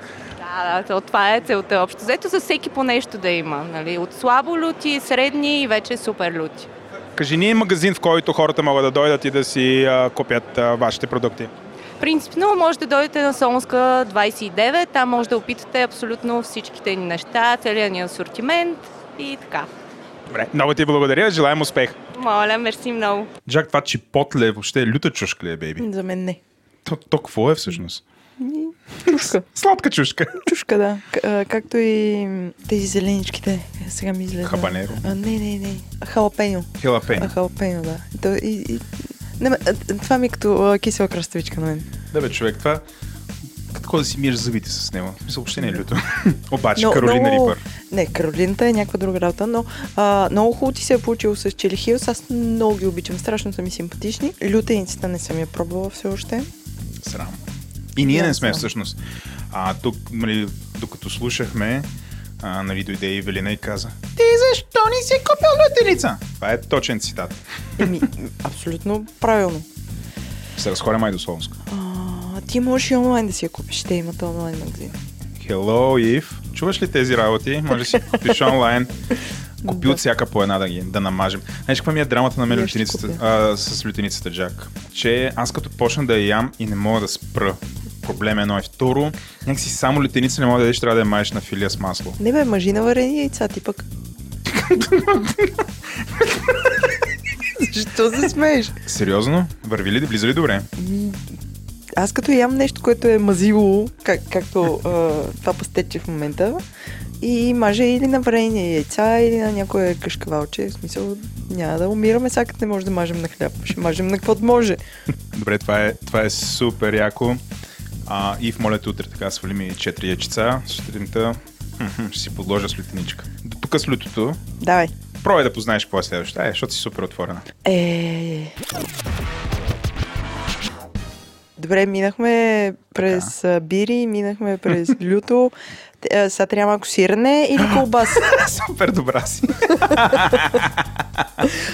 Да, да, то- това е целта общо. Взето за всеки по нещо да има. Нали? От слабо люти, средни и вече супер люти. Кажи ни магазин, в който хората могат да дойдат и да си а, купят а, вашите продукти. Принципно може да дойдете на Солнска 29, там може да опитате абсолютно всичките ни неща, целият ни асортимент и така. Добре, много ти благодаря, желаем успех. Моля, мерси много. Джак, това чипотле въобще е люта чушка ли е, бейби? За мен не. То, то какво е всъщност? Чушка. Сладка чушка. Чушка, да. Както и тези зеленичките. Сега ми излезе. Хабанеро. А, не, не, не. Халапеньо. Хелапен. А, халапеньо, да. То, и, и... Не, това ми е като а, кисела краставичка на мен. Да бе, човек, това като да си миеш зъбите с него. Мисля, въобще не е люто. Обаче, Но- Каролина много- Рипър. Не, Каролината е някаква друга работа, но а, много хубаво ти се е получило с Чили Хилс. Аз много ги обичам, страшно са ми симпатични. Лютеницата не съм я пробвала все още. Срам. И ние не сме всъщност. А тук, нали, докато слушахме, а, нали, дойде и Велина и каза Ти защо не си купил лютеница? Това е точен цитат. Еми, абсолютно правилно. Се разхоря май до Солнска. А, ти можеш и онлайн да си я купиш. Те имат онлайн магазин. Hello, Eve. Чуваш ли тези работи? Може да си купиш онлайн. Купи Да. от всяка по една да ги да намажем. Знаеш каква ми е драмата на мен лютеницата, а, с лютеницата, Джак? Че аз като почна да я ям и не мога да спра. Проблем е едно и второ. Някакси само лютеница не мога да ядеш, трябва да я маеш на филия с масло. Не бе, мъжи на варени яйца, ти пък. Защо се смееш? Сериозно? Върви ли, влиза ли добре? Аз като ям нещо, което е мазило, как, както а, това пастече в момента, и маже или на варени яйца, или на някое кашкавалче. В смисъл, няма да умираме сега, не може да мажем на хляб. Ще мажем на каквото може. Добре, това е, това е супер яко. А, и в молете утре така свали ми 4 яйчица. Сутринта ще си подложа с лютеничка. До тук с лютото. Давай. Пробвай да познаеш какво е следващото. Е, защото си супер отворена. Е... Добре, минахме през а, бири, минахме през люто. А, Сега трябва малко сирене или колбас. супер добра си.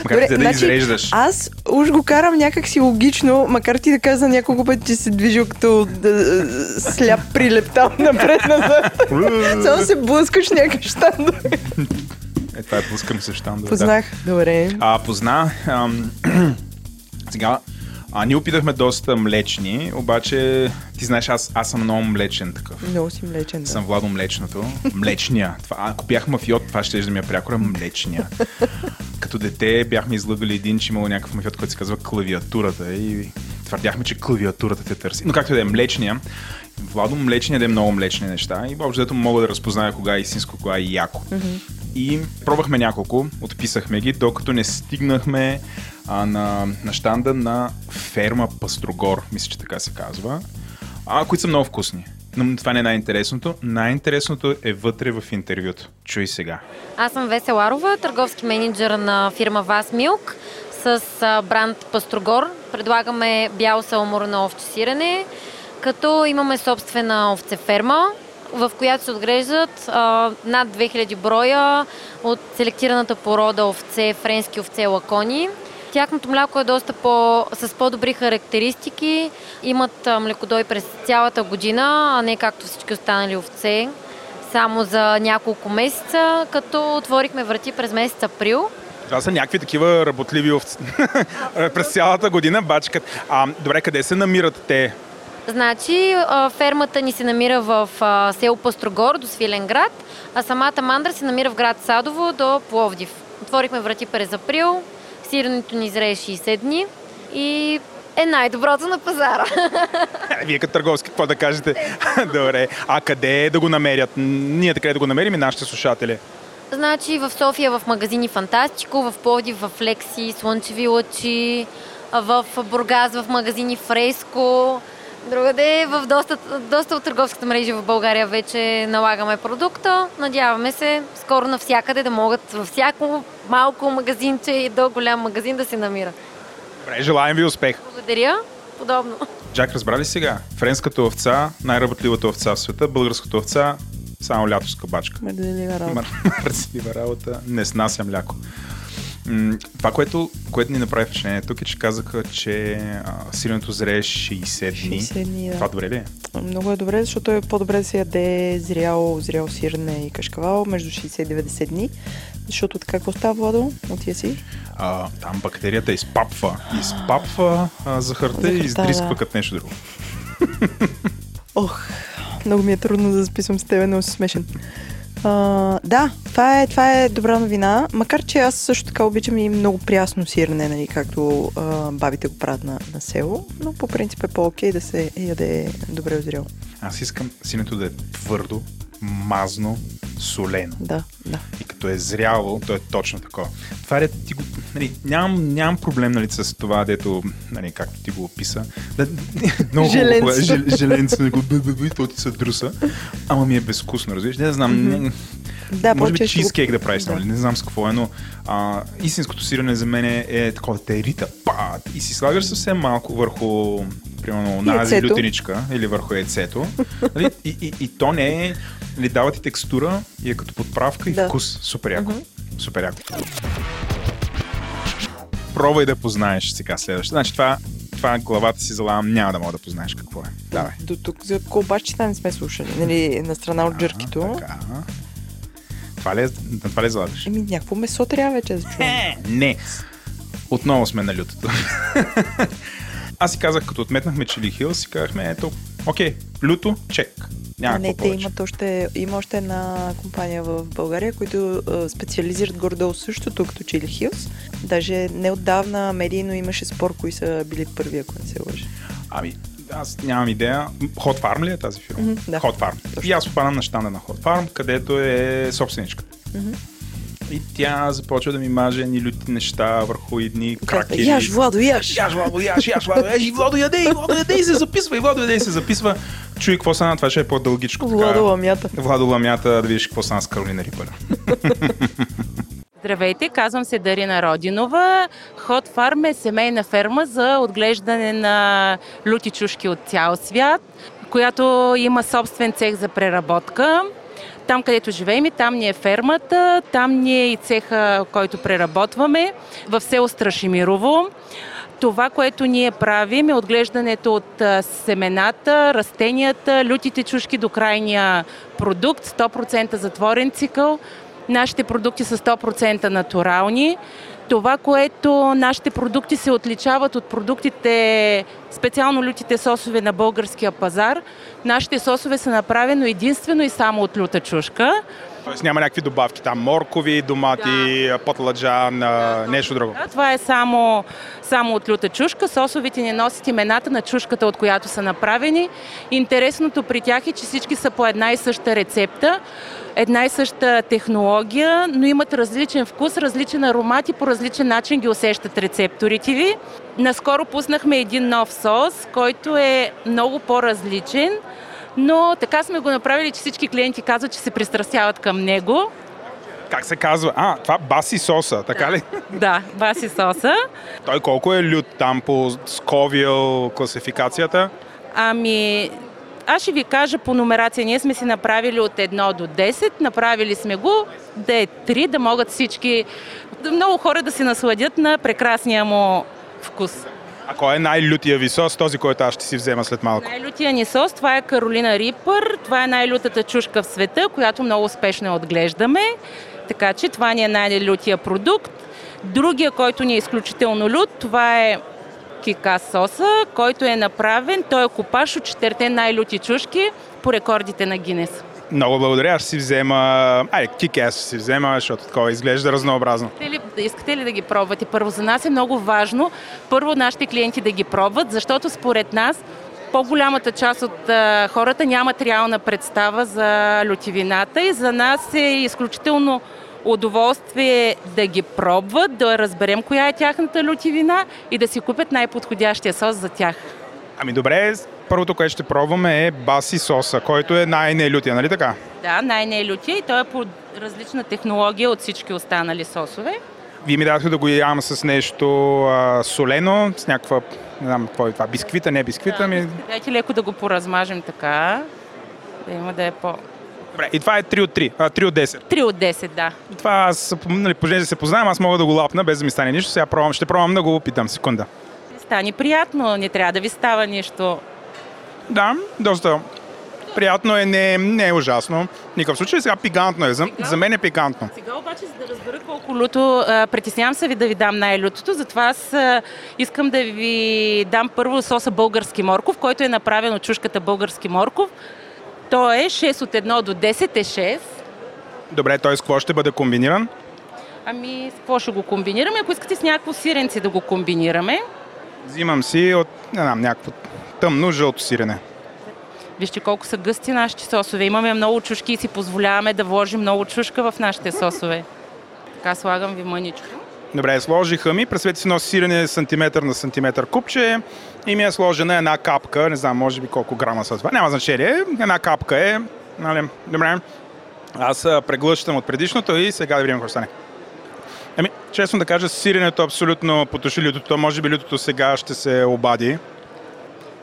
Макар Добре, те да значи, изреждаш. Аз уж го карам някак си логично, макар ти да каза няколко пъти, че се движил като да, сляп прилеп там напред-назад. Само се блъскаш някакви щандове. Е, това е блъскам се щандове. Да. Познах. Добре. А, позна. Ам, сега, а, ние опитахме доста млечни, обаче ти знаеш, аз, аз съм много млечен такъв. Много си млечен, да. Съм Владо Млечното. Млечния. Това, ако бях мафиот, това ще да ми е прякора млечния. Като дете бяхме излъгали един, че имало някакъв мафиот, който се казва клавиатурата и твърдяхме, че клавиатурата те търси. Но както и да е млечния, Владо Млечния да е много млечни неща и общо дето мога да разпозная кога е истинско, кога е яко. И пробвахме няколко, отписахме ги, докато не стигнахме а, на, на щанда на ферма Пастрогор, мисля, че така се казва, а, които са много вкусни. Но това не е най-интересното. Най-интересното е вътре в интервюто. Чуй сега. Аз съм Веселарова, търговски менеджер на фирма Вас Милк с бранд Пастрогор. Предлагаме бяло саламурно овче сирене, като имаме собствена овцеферма, в която се отглеждат над 2000 броя от селектираната порода овце, френски овце лакони. Тяхното мляко е доста по, с по-добри характеристики. Имат млекодой през цялата година, а не както всички останали овце само за няколко месеца, като отворихме врати през месец април. Това са някакви такива работливи овци. През цялата година бачкат. А, добре, къде се намират те? Значи фермата ни се намира в село Пастрогор до Свиленград, а самата мандра се намира в град Садово до Пловдив. Отворихме врати през април, сиренето ни изрее 60 дни и е най-доброто на пазара. Е, Вие като търговски, какво да кажете? Добре. А къде да го намерят? Ние къде да го намерим и нашите слушатели? Значи в София в магазини Фантастико, в Пловдив в Лекси, Слънчеви лъчи, в Бургас в магазини Фреско. Другаде в доста, доста от търговската мрежа в България вече налагаме продукта. Надяваме се скоро навсякъде да могат във всяко малко магазинче и до голям магазин да се намира. Добре, желаем ви успех. Благодаря. Подобно. Джак, разбра ли сега? Френската овца, най-работливата овца в света, българската овца, само лято с кабачка. Мърделива работа. Мър- Мързелива работа, не снася мляко. Това, което, което ни направи впечатление тук е, че казаха, че а, сиренето зрее 60 дни. 60 дни, да. Това добре ли е? Много е добре, защото е по-добре да се яде зрял, зрял сирене и кашкавал между 60 и 90 дни. Защото така, какво става, Владо? Отия си. А, там бактерията изпапва. Изпапва а, захарта и Захарта, издрисква да. като нещо друго. Ох, много ми е трудно да записвам с тебе, но си смешен. А, да, това е, това е добра новина, макар че аз също така обичам и много прясно сирене, нали, както а, бабите го правят на, на село, но по принцип е по-окей да се яде добре озряло. Аз искам синето да е твърдо, мазно, солено. Да, да. И като е зряло, то е точно такова. Това е, ти го, нали, нямам, нямам проблем нали, с това, дето, нали, както ти го описа. Да, много Желенцето. хубаво е, жел, желенце, нали, б, то ти се друса. Ама ми е безвкусно, разбираш? Не знам, Мгм. не, Да, може би чизкейк да правиш, Да. нали? не знам с какво е, но а, истинското сирене за мен е, е такова да те рита. Па, и си слагаш съвсем малко върху примерно Яйцето. лютеничка или върху яйцето. Нали? И, и, и, то не е, нали, дава ти текстура и е като подправка и Да. вкус. Супер яко. Супер яко. Пробвай да познаеш сега следващото. Значи това, това главата си залавам, няма да мога да познаеш какво е. Давай. До тук за колбачета не сме слушали. Нали, на страна от джъркито. Така. Това ли е, на това ли залагаш? Еми, някакво месо трябва вече да чуем. Не. Отново сме на лютото. Аз си казах, като отметнахме Чили Хил, си казахме, ето, окей, люто, чек. Няма не, те имат още, има още една компания в България, които а, специализират горе-долу същото като Chili Hills. Даже неотдавна медийно имаше спор, кои са били първи, ако не се лъжа. Ами, аз нямам идея. Hot Farm ли е тази фирма? Мгм, да. Hot Farm. И аз попадам на щанда на Hot Farm, където е собственичката. Мгм. И тя започва да ми маже едни люти неща върху едни кракери. Яш, Владо, яш! Яш, Владо, яш, яш, Владо, яш, и Владо яде, и Владо яде и се записва, и Владо яде и се записва. Чуй какво стана, това ще е по-дългичко. така. Владо ламята. Владо ламята, да видиш какво стана с Каролина Рипър. Здравейте, казвам се Дарина Родинова. Hot Farm е семейна ферма за отглеждане на люти чушки от цял свят, която има собствен цех за преработка. Там, където живеем, там ни е фермата, там ни е и цеха, който преработваме, в село Страшимирово. Това, което ние правим е отглеждането от семената, растенията, лютите чушки до крайния продукт, 100% затворен цикъл. Нашите продукти са 100% натурални. Това, което нашите продукти се отличават от продуктите, специално лютите сосове на българския пазар, нашите сосове са направено единствено и само от люта чушка. Тоест няма някакви добавки там, моркови, домати, да. потладжан, да. нещо друго. Да, това е само, само от люта чушка. Сосовите ни носят имената на чушката, от която са направени. Интересното при тях е, че всички са по една и съща рецепта, една и съща технология, но имат различен вкус, различен аромат и по различен начин ги усещат рецепторите ви. Наскоро пуснахме един нов сос, който е много по-различен, но така сме го направили, че всички клиенти казват, че се пристрастяват към него. Как се казва? А, това баси соса, така ли? Да, баси соса. Той колко е лют там по Сковил класификацията? Ами, аз ще ви кажа по нумерация. Ние сме си направили от 1 до 10. Направили сме го да е 3, да могат всички, да много хора да се насладят на прекрасния му вкус. А кой е най-лютия ви сос? Този, който аз ще си взема след малко. Най-лютия ни сос, това е Каролина Рипър. Това е най-лютата чушка в света, която много успешно отглеждаме. Така че това ни е най-лютия продукт. Другия, който ни е изключително лют, това е кика соса, който е направен. Той е копаш от четирите най-люти чушки по рекордите на Гинес. Много благодаря, аз ще си взема... Айде, кик аз ще си взема, защото такова изглежда разнообразно. Искате ли, искате ли да ги пробвате? Първо, за нас е много важно първо нашите клиенти да ги пробват, защото според нас по-голямата част от а, хората нямат реална представа за лютивината и за нас е изключително удоволствие да ги пробват, да разберем коя е тяхната лютивина и да си купят най-подходящия сос за тях. Ами добре, първото, което ще пробваме е баси соса, който е най-нелютия, нали така? Да, най-не е лютия и той е по различна технология от всички останали сосове. Вие ми дадохте да го ям с нещо а, солено, с някаква, не знам какво е това, бисквита, не бисквита, ми... Дайте леко да го поразмажем така, да има да е по... Добре, и това е 3 от 3, а, 3 от 10. 3 от 10, да. И това аз, нали, понеже да се познавам, аз мога да го лапна, без да ми стане нищо. Сега пробвам, ще пробвам да го опитам. Секунда. Стани приятно, не трябва да ви става нищо. Да, доста приятно е, не, не е ужасно. Никакъв случай сега пикантно е. За, за мен е пикантно. Сега обаче, за да разбера колко люто, а, притеснявам се ви да ви дам най-лютото, затова аз а, искам да ви дам първо соса български морков, който е направен от чушката български морков. Той е 6 от 1 до 10 е 6. Добре, т.е. какво ще бъде комбиниран? Ами, с какво ще го комбинираме? Ако искате с някакво сиренце да го комбинираме, Взимам си от, не знам, някакво тъмно жълто сирене. вижте колко са гъсти нашите сосове. Имаме много чушки и си позволяваме да вложим много чушка в нашите сосове. Така слагам ви мъничко. Добре, сложиха ми, пресвети си едно сирене сантиметър на сантиметър купче и ми е сложена една капка, не знам, може би колко грама са това, няма значение, една капка е, нали, добре. Аз преглъщам от предишното и сега да видим какво стане. Ами, честно да кажа, сиренето абсолютно потуши лютото, може би лютото сега ще се обади.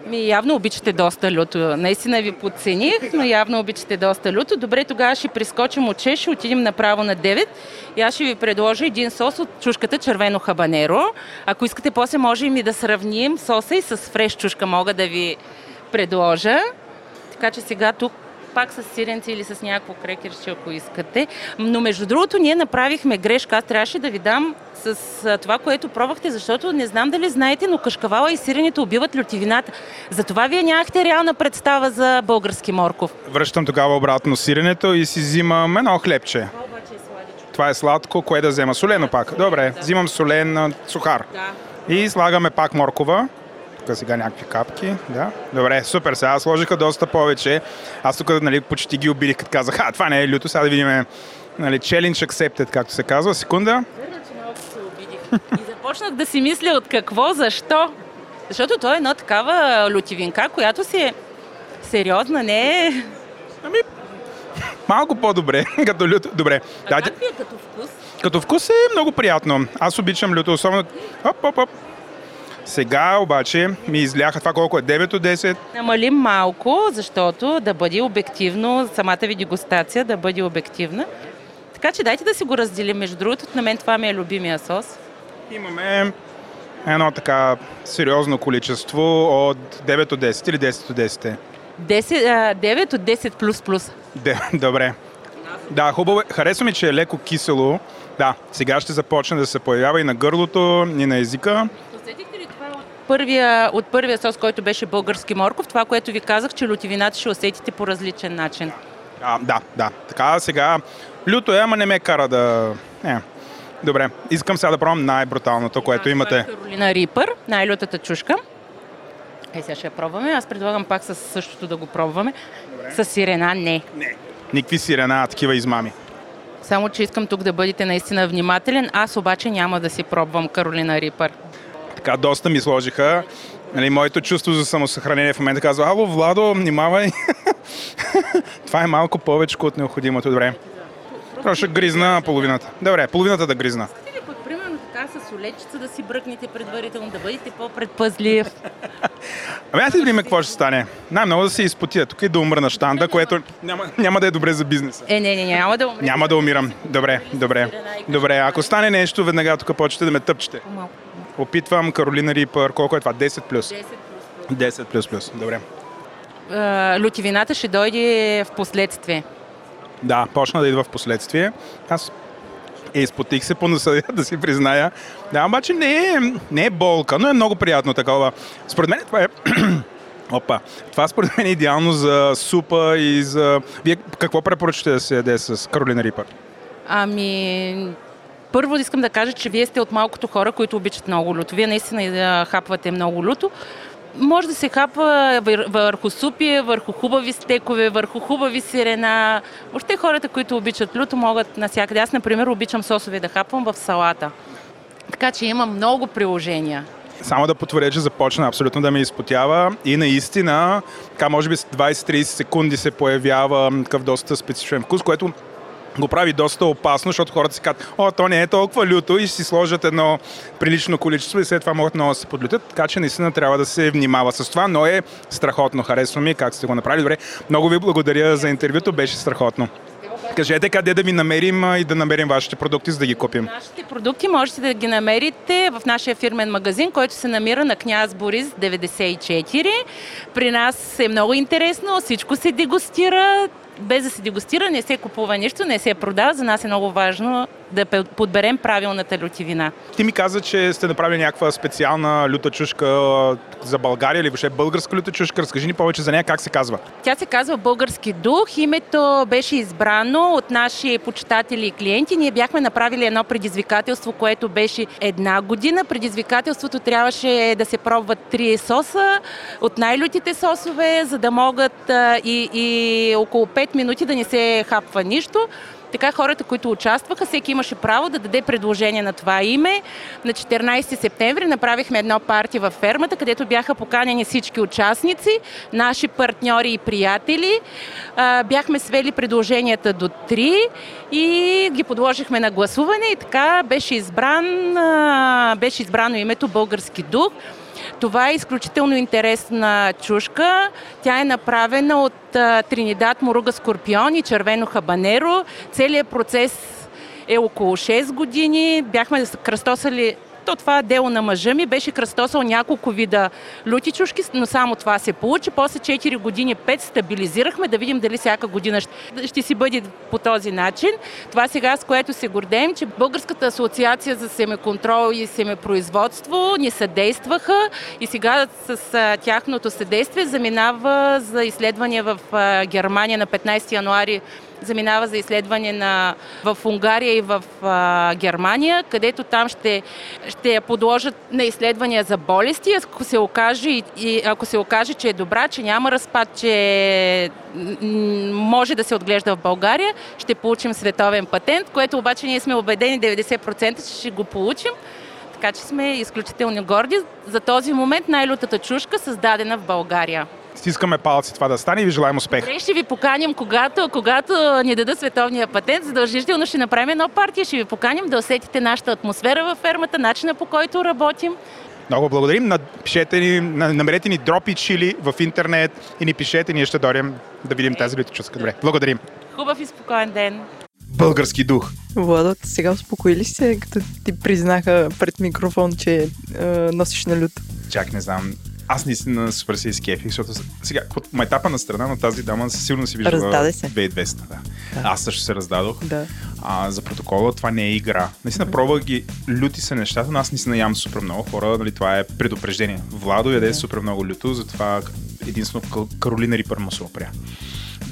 Ми, явно обичате доста люто. Наистина ви подцених, но явно обичате доста люто. Добре, тогава ще прискочим от 6, ще отидем направо на 9 и аз ще ви предложа един сос от чушката червено хабанеро. Ако искате, после можем и да сравним соса и с фреш чушка мога да ви предложа. Така че сега тук пак с сиренци или с някакво крекерче, ако искате. Но между другото, ние направихме грешка. Аз трябваше да ви дам с това, което пробвахте, защото не знам дали знаете, но кашкавала и сиренето убиват лютивината. Затова вие нямахте реална представа за български морков. Връщам тогава обратно сиренето и си взимам едно хлебче. Това е сладко, кое да взема? Солено пак. Добре, взимам солен сухар. И слагаме пак моркова. Тук сега някакви капки. Да. Добре, супер. Сега сложиха доста повече. Аз тук нали, почти ги убилих, като казах, а, това не е люто. Сега да видим нали, challenge accepted, както се казва. Секунда. И започнах да си мисля от какво, защо. Защото той е една такава лютивинка, която си е сериозна, не е... Малко по-добре, като люто. Добре. Дайте, Как ви е като вкус? като вкус е много приятно. Аз обичам люто, особено... Оп, оп, оп. Сега обаче ми изляха това колко е 9 от 10. Намалим малко, защото да бъде обективно, самата ви дегустация да бъде обективна. Така че дайте да си го разделим. Между другото, на мен това ми е любимия сос. Имаме едно така сериозно количество от 9 от 10 или 10 от 10 е. 10, а, 9 от 10 плюс плюс. Де, добре. Да, хубаво. е. Харесва ми, че е леко кисело. Да, сега ще започне да се появява и на гърлото, и на езика. Усетихте ли това от първия, от първия сос, който беше български морков? Това, което ви казах, че лютивината ще усетите по различен начин. А, да, да. Така сега люто е, ама не ме кара да... Не. Добре, искам сега да пробвам най-бруталното, което имате. Каролина Рипър, най-лютата чушка. Е, сега ще я пробваме. Аз предлагам пак с същото да го пробваме. С сирена не. Никакви сирена, такива измами. Само, че искам тук да бъдете наистина внимателен. Аз обаче няма да си пробвам Каролина Рипър. Така, доста ми сложиха. Нали, моето чувство за самосъхранение в момента казва, ало, Владо, внимавай. Това е малко повече от необходимото. Добре. Просто ще гризна половината. Добре, половината да гризна. Или пък, примерно, така с олечица да си бръкнете предварително, да бъдете по-предпазлив. Ами аз видим какво ще стане. Най-много да се изпотия тук и да умра на штанда, което няма, няма да е добре за бизнеса. Е, не, не, няма да умре. Няма да умирам. Добре, добре. Добре, ако стане нещо, веднага тук почвате да ме тъпчете. По-малко. Опитвам Каролина Рипър. Колко е това? 10 плюс. 10 плюс плюс. Добре. Лютивината ще дойде в последствие. Да, почна да идва в последствие. Аз изпотих се по носа, да си призная. Да, обаче не е, не е болка, но е много приятно такова. Според мен това е... Опа. Това според мен е идеално за супа и за... Вие какво препоръчате да се яде с Каролина Рипър? Ами, първо искам да кажа, че вие сте от малкото хора, които обичат много люто. Вие наистина хапвате много люто. Може да се хапва вър- върху супи, върху хубави стекове, върху хубави сирена. Въобще хората, които обичат люто, могат навсякъде. Аз, например, обичам сосове да хапвам в салата. Така че има много приложения. Само да потвърдя, че започна абсолютно да ме изпотява и наистина, така може би с 20-30 секунди се появява такъв доста специфичен вкус, което го прави доста опасно, защото хората си казват, о, то не е толкова люто и си сложат едно прилично количество и след това могат много да се подлютят, така че наистина трябва да се внимава с това, но е страхотно, харесва ми как сте го направили. Добре, много ви благодаря за интервюто, беше страхотно. Кажете къде да ви намерим и да намерим вашите продукти, за да ги купим. Нашите продукти можете да ги намерите в нашия фирмен магазин, който се намира на Княз Борис 94. При нас е много интересно, всичко се дегустира. Без да се дегустира, не се купува нищо, не се продава. За нас е много важно да подберем правилната лютивина. Ти ми каза, че сте направили някаква специална люта чушка за България или въобще българска люта чушка. Разкажи ни повече за нея, как се казва. Тя се казва Български дух. Името беше избрано от наши почитатели и клиенти. Ние бяхме направили едно предизвикателство, което беше една година. Предизвикателството трябваше да се пробват три соса от най-лютите сосове, за да могат и, и около 5 минути да не се хапва нищо. Така хората, които участваха, всеки имаше право да даде предложение на това име. На 14 септември направихме едно парти във фермата, където бяха поканени всички участници, наши партньори и приятели. Бяхме свели предложенията до 3 и ги подложихме на гласуване и така беше, избран, беше избрано името Български дух. Това е изключително интересна чушка. Тя е направена от Тринидад Моруга Скорпион и червено хабанеро. Целият процес е около 6 години. Бяхме кръстосали то това дело на мъжа ми беше кръстосал няколко вида люти чушки, но само това се получи. После 4 години 5 стабилизирахме да видим дали всяка година ще, ще си бъде по този начин. Това сега с което се гордеем, че Българската асоциация за семеконтрол и семепроизводство ни съдействаха и сега с тяхното съдействие заминава за изследвания в Германия на 15 януари заминава за изследване на, в Унгария и в а, Германия, където там ще, ще я подложат на изследвания за болести. Ако се, окаже, и, ако се окаже, че е добра, че няма разпад, че може да се отглежда в България, ще получим световен патент, което обаче ние сме убедени 90% че ще го получим. Така че сме изключително горди за този момент най-лютата чушка, създадена в България. Стискаме палци това да стане и ви желаем успех. Добре, ще ви поканим, когато, когато ни дадат световния патент, задължително ще направим едно партия, ще ви поканим да усетите нашата атмосфера във фермата, начина по който работим. Много благодарим. Пишете ни, намерете ни дропи чили в интернет и ни пишете, ние ще дойдем да видим тази лютичуска. Добре, благодарим. Хубав и спокоен ден. Български дух. Владо, сега успокои ли се, като ти признаха пред микрофон, че е, носиш на лют? Чак не знам аз наистина супер се изкефих, защото сега, майтапа на страна на тази дама сигурно си виждала Раздаде се. 2200. Да. да. Аз също се раздадох. Да. А, за протокола това не е игра. Наистина mm-hmm. пробвах ги, люти са нещата, но аз наистина ям супер много хора, нали, това е предупреждение. Владо яде yeah. супер много люто, затова единствено Каролина Рипър му се опря.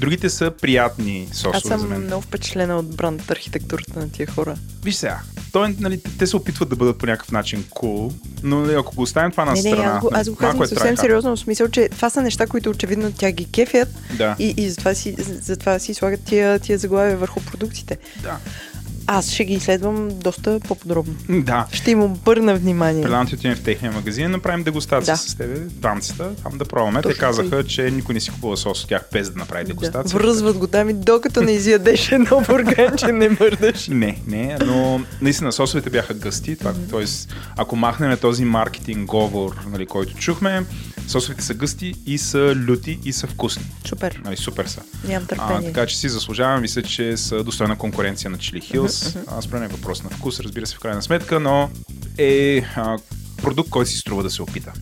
Другите са приятни сосове Аз съм за мен. много впечатлена от бранд архитектурата на тия хора. Виж сега, той, нали, те се опитват да бъдат по някакъв начин cool, но нали, ако го оставим това на не, страна... Не, аз го, аз го казвам е съвсем сериозно, в смисъл, че това са неща, които очевидно тя ги кефят да. и, и затова, си, затова си слагат тия, тия заглавия върху продуктите. Да. Аз ще ги изследвам доста по-подробно. Да. Ще им обърна внимание. Предам ти отидем в техния магазин, направим дегустация Да. с тебе, двамцата, там да пробваме. Те Точно казаха, че никой не си купува сос от тях без да направи Да. дегустация. Връзват го там и докато не изядеш едно бурганче, не мърдаш. Не, не, но наистина сосовете бяха гъсти. Това, т.е. ако махнем този маркетинг говор, нали, който чухме, сосовете са гъсти и са люти и са вкусни. Супер. Нали, супер са. Нямам А, търпение. така че си заслужавам. Мисля, че са достойна конкуренция на Chili Hills. Аз според мен е въпрос на вкус, разбира се, в крайна сметка, но е а, продукт, който си струва да се опита.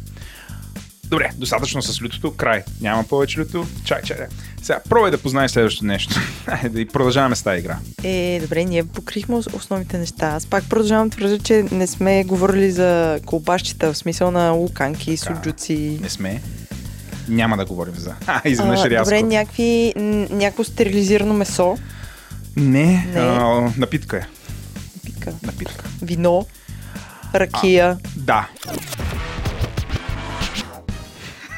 Добре, достатъчно с лютото, край. Няма повече люто. Чай, чай. Сега, пробвай да познаеш следващото нещо. Айде, и продължаваме с тази игра. Е, добре, ние покрихме ос- основните неща. Аз пак продължавам да твърдя, че не сме говорили за колбащите, в смисъл на луканки, суджуци. Не сме. Няма да говорим за. А, изведнъж А, рязко. добре, някакви, някакво стерилизирано месо, Не, Не. А, напитка е. напитка, Напитка. вино, ракия. Да,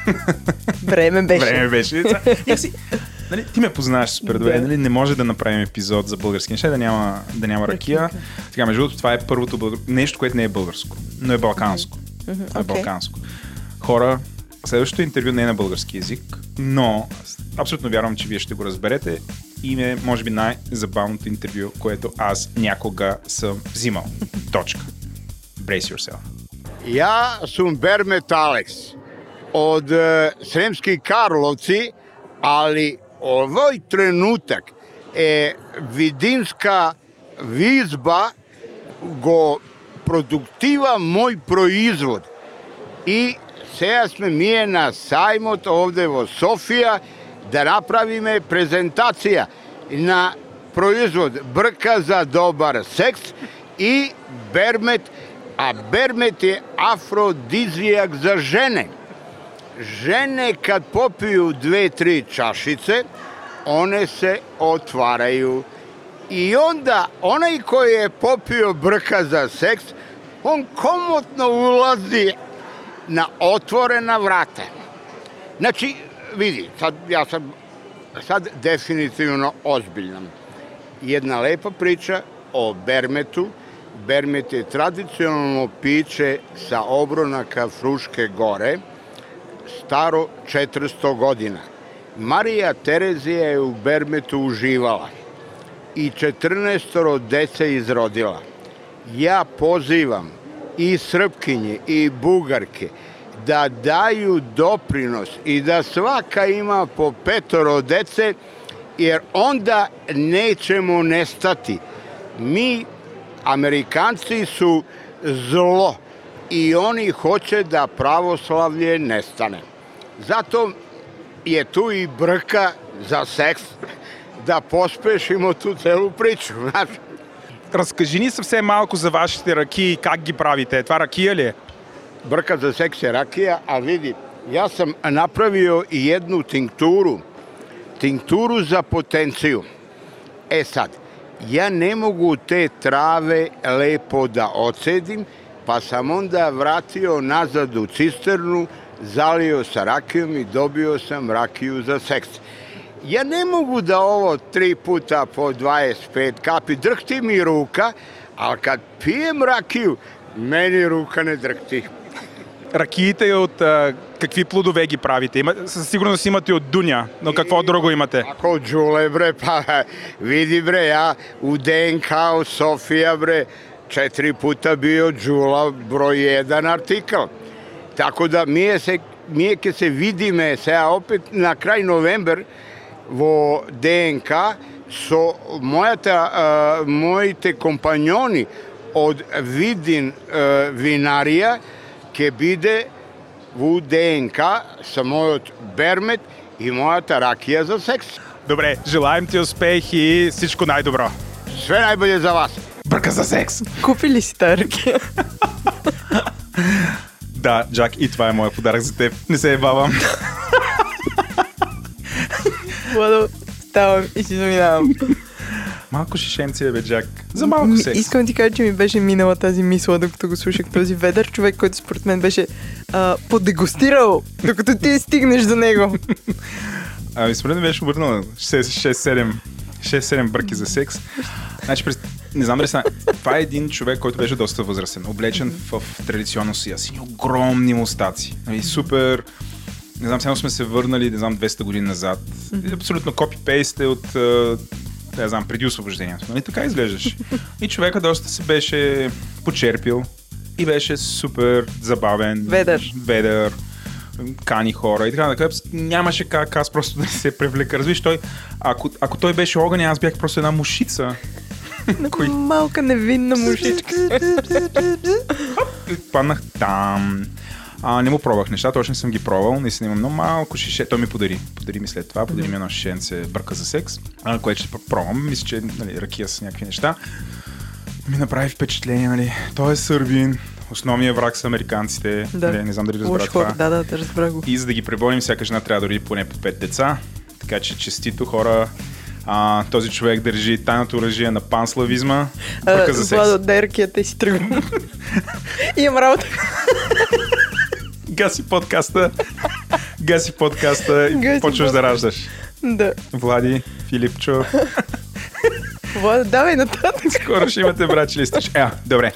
Време беше. време беше. Си, нали, ти ме познаваш добре, Да. нали, не може да направим епизод за български неща, да няма, да няма ракия. Сега, между другото, това е първото българ... нещо, което не е българско, но е балканско. Мгм, е окей. балканско. Хора, следващото интервю не е на български язик, но абсолютно вярвам, че вие ще го разберете. И е, може би, най-забавното интервю, което аз някога съм взимал. Точка. Brace yourself. Ja sam Bermet Alex od e, Sremskih Karlovci, ali ovaj trenutak je vidinska vizba go produktiva moj proizvod. I сега сме ние на саймот овде во Софија, да направиме презентация на производ Брка за добър секс и Бермет, а Бермет е афродизиак за жене. Жене kad popiju dve, tri čašice, one se otvaraju. I onda onaj koji je popio brka za seks, on komotno ulazi na otvorena vrata. Znači, vidi, sad ja sam sad definitivno ozbiljan. Jedna lepa priča o Bermetu. Bermet je tradicionalno piće sa obronaka Fruške gore, staro 400 godina. Marija Terezija je u Bermetu uživala i 14 dece izrodila. Ja pozivam i Srpkinje i Bugarke da daju doprinos i da svaka ima po petoro dece, jer onda nećemo nestati. Mi, Amerikanci, su zlo i oni hoće da pravoslavlje nestane. Zato je tu i brka za seks, да поспешим ту цялу причу. Знаеш. Разкажи ни съвсем малко за вашите ракии, как ги правите. Това ракия ли е? За секс е ракия, а види, ja sam napravio i jednu tinkturu, tinkturu za potenciju. E sad, ja ne mogu te trave lepo da ocedim, pa sam onda vratio nazad u cisternu, zalio sa rakijom i dobio sam rakiju za seks. Ja ne mogu da ovo tri puta po 25 kapi, drhti mi ruka, ali kad pijem rakiju, meni ruka не дръхти. Ракиите от а, какви плодове ги правите? Има, със сигурност имате от дуня, но какво друго имате? Ако джуле, бре, па види, бре, ja u DNK u Sofija, bre, četiri puta bio džula broj jedan artikl. Tako da mi, se, mi ke se vidime сега opet na kraj november, во ДНК со мојата, моите компаньони од Видин а, винарија ќе биде во ДНК со мојот Бермет и мојата ракија за секс. Добре, желаем ти успех и всичко најдобро. Све најболje за вас. Брка за секс. Купи ли си ракия? да, Джак, и това е моят подарък за теб. Не се ебавам. Владо, ставам и си заминавам. Малко шишенци, бе, Джак. За малко секс. Искам ти кажа, че ми беше минала тази мисла, докато го слушах този ведър човек, който според мен беше а, подегустирал, докато ти стигнеш до него. Ами, според мен беше обърнал 6-7 6-7 бръки за секс. Значи, през... не знам дали са... Това е един човек, който беше доста възрастен, облечен в традиционно си сини огромни мустаци. Нали, супер не знам, сега сме се върнали, не знам, 200 години назад. Абсолютно копипейст е от, не знам, преди освобождението. Нали така изглеждаш. И човека доста се беше почерпил и беше супер забавен. Ведър. Ведър кани хора и така нататък. Нямаше как аз просто да се привлека. Разбираш, той, ако, ако той беше огън, аз бях просто една мушица. Кой... Малка невинна мушичка. паднах там. А, не му пробвах неща, точно съм ги пробвал. Наистина имам много малко шише. Той ми подари. Подари ми след това. Подари ми едно шишенце бърка за секс, а, което ще пробвам. Мисля, че нали, ракия с някакви неща. Ми направи впечатление, нали. Той е сърбин, основният враг са американците. Да. Нали, не знам дали разбра това. Да, да, да, разбра го. И за да ги преборим, всяка жена трябва да роди поне по 5 деца. Така че честито хора, а, този човек държи тайното оръжие на панславизма. Бърка за секс. Владо, дай ракията и си тръгвам. Имам работа гаси подкаста, гаси подкаста и гаси почваш да раждаш. Да. Влади, Филипчо. Влади, давай нататък. Скоро ще имате брачи листиш. Е, добре.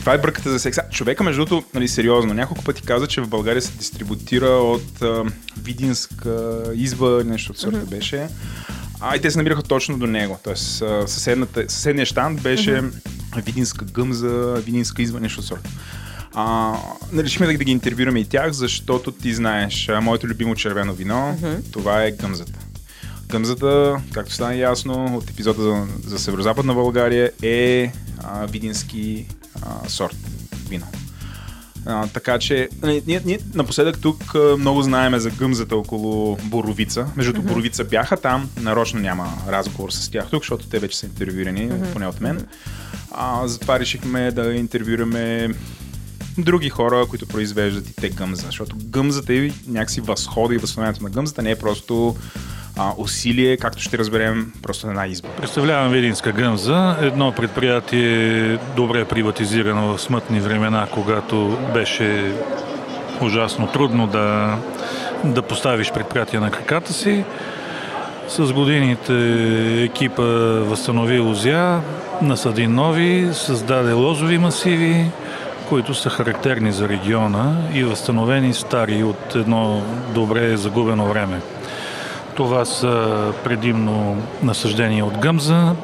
Това е бърката за секса. Човека, между другото, нали, сериозно, няколко пъти каза, че в България се дистрибутира от а, Видинска изба, нещо от сорта беше. А и те се намираха точно до него. Тоест съседният штанд беше mm-hmm. Видинска гъмза, Видинска изва, нещо сорта. А, нали, решихме да, да ги интервюраме и тях, защото ти знаеш, моето любимо червено вино, mm-hmm. това е гъмзата. Гъмзата, както стана ясно от епизода за, за Северо-Западна България, е а, видински а, сорт вино. А, така че, нали, ние, ние напоследък тук много знаеме за гъмзата около Боровица. Между mm-hmm. Боровица бяха там, нарочно няма разговор с тях тук, защото те вече са интервюирани, mm-hmm. поне от мен. А, затова решихме да интервюираме други хора, които произвеждат и те гъмза, защото гъмзата и някакси възхода и възстановяването на гъмзата не е просто а, усилие, както ще разберем, просто една избор. Представлявам Видинска гъмза, едно предприятие добре приватизирано в смътни времена, когато беше ужасно трудно да, да поставиш предприятие на краката си. С годините екипа възстанови лозя, насъди нови, създаде лозови масиви, които са характерни за региона и възстановени стари от едно добре загубено време. Това са предимно насъждения от гъмза,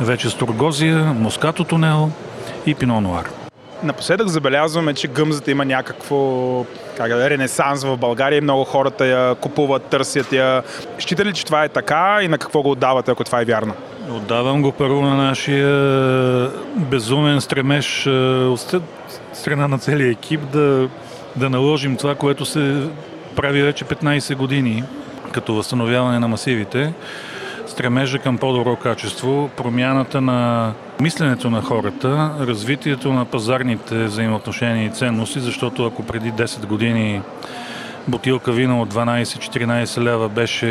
вече Сторгозия, Москато тунел и Пино Нуар. Напоследък забелязваме, че гъмзата има някакво как да, ренесанс в България и много хората я купуват, търсят я. Счита ли, че това е така и на какво го отдавате, ако това е вярно? Отдавам го първо на нашия безумен стремеж от страна на целия екип да, да наложим това, което се прави вече 15 години като възстановяване на масивите, стремежа към по-добро качество, промяната на мисленето на хората, развитието на пазарните взаимоотношения и ценности, защото ако преди 10 години бутилка вино от 12-14 лева беше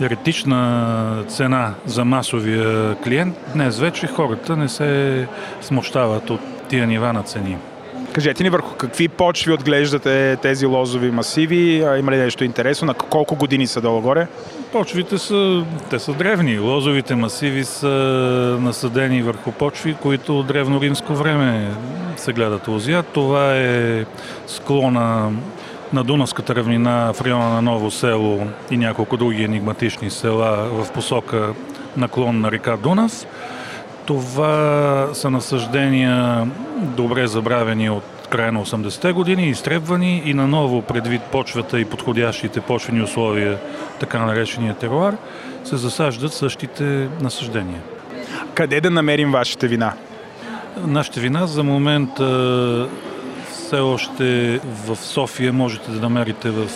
еретична цена за масовия клиент, днес вече хората не се смущават от тия нива на цени. Кажете ни върху какви почви отглеждате тези лозови масиви? Има ли нещо интересно? На колко години са долу-горе? Почвите са, те са древни. Лозовите масиви са насъдени върху почви, които от древно-римско време се гледат лозя. Това е склона на Дунавската равнина в района на Ново село и няколко други енигматични села в посока наклон на река Дунав. Това са насъждения добре забравени от края на 80-те години, изтребвани и наново предвид почвата и подходящите почвени условия, така наречения теруар, се засаждат същите насъждения. Къде да намерим вашите вина? Нашите вина за момент все още в София можете да намерите в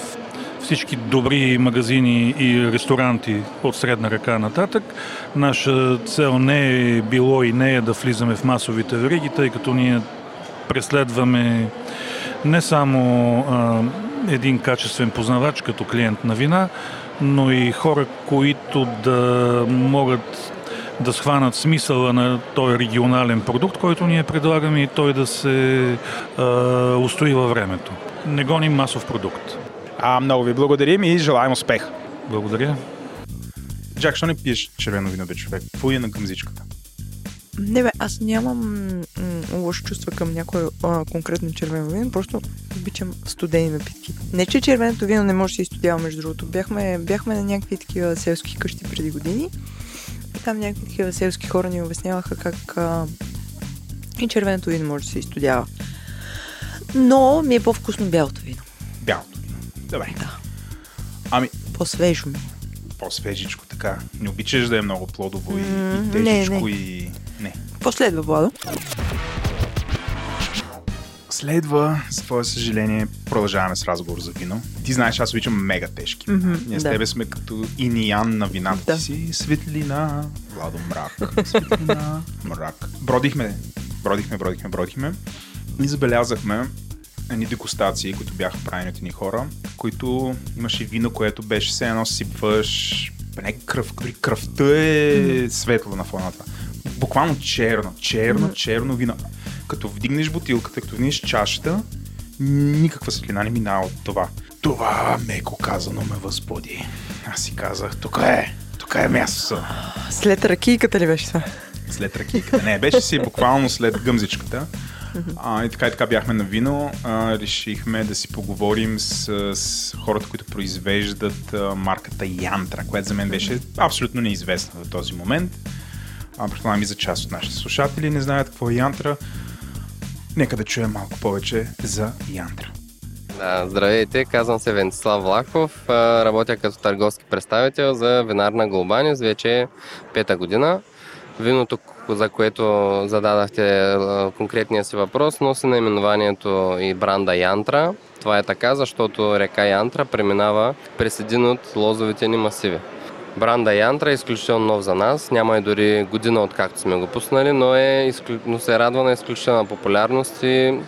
всички добри магазини и ресторанти от средна ръка нататък. Наша цел не е било и не е да влизаме в масовите вериги, тъй като ние преследваме не само а, един качествен познавач като клиент на вина, но и хора, които да могат да схванат смисъла на този регионален продукт, който ние предлагаме и той да се а, устои във времето. Не гоним масов продукт. А, много ви благодарим и желаем успех. Благодаря. Джак, що не пиеш червено вино, бе, човек? Какво е на гъмзичката? Не бе, аз нямам лошо чувства към някой а, конкретно червено вино, просто обичам студени напитки. Не, че червеното вино не може да се изстудява, между другото. Бяхме, бяхме на някакви такива селски къщи преди години и там някакви такива селски хора ни обясняваха как а, и червеното вино може да се изстудява. Но ми е по-вкусно бялото вино. Добре. Да. Ами, По-свежо ми. по-свежичко така. Не обичаш да е много плодово и, М, и тежичко не, не. и... Не. Последва, Владо. Следва, с твое съжаление, продължаваме с разговор за вино. Ти знаеш, аз обичам мега тежки. Мгм, Ние с да. тебе сме като иниян на вината. Да. Си светлина, Владо мрак. Светлина, мрак. Бродихме, бродихме, бродихме, бродихме. И забелязахме едни дегустации, които бяха правени от едни хора, които имаше вино, което беше все едно сипваш не кръв, дори кръвта е светла на фона на това. Буквално черно, черно, черно вино. Като вдигнеш бутилката, като вдигнеш чашата, никаква светлина не минава от това. Това, меко казано, ме възбуди. Аз си казах, тук е, тук е място. След ракийката ли беше това? След ракийката. Не, беше си буквално след гъмзичката. А, и така и така бяхме на вино. А, решихме да си поговорим с, с хората, които произвеждат а, марката Янтра, която за мен беше абсолютно неизвестна в този момент. А, предполагам и за част от нашите слушатели не знаят какво е Янтра. Нека да чуем малко повече за Янтра. Здравейте, казвам се Вентислав Влахов, работя като търговски представител за винарна Голбанис вече пета година. Виното, за което зададахте а, конкретния си въпрос, носи наименованието и бранда Янтра. Това е така, защото река Янтра преминава през един от лозовите ни масиви. Бранда Янтра е изключително нов за нас. Няма и дори година откакто сме го пуснали, но, е, но се радва на изключителна популярност и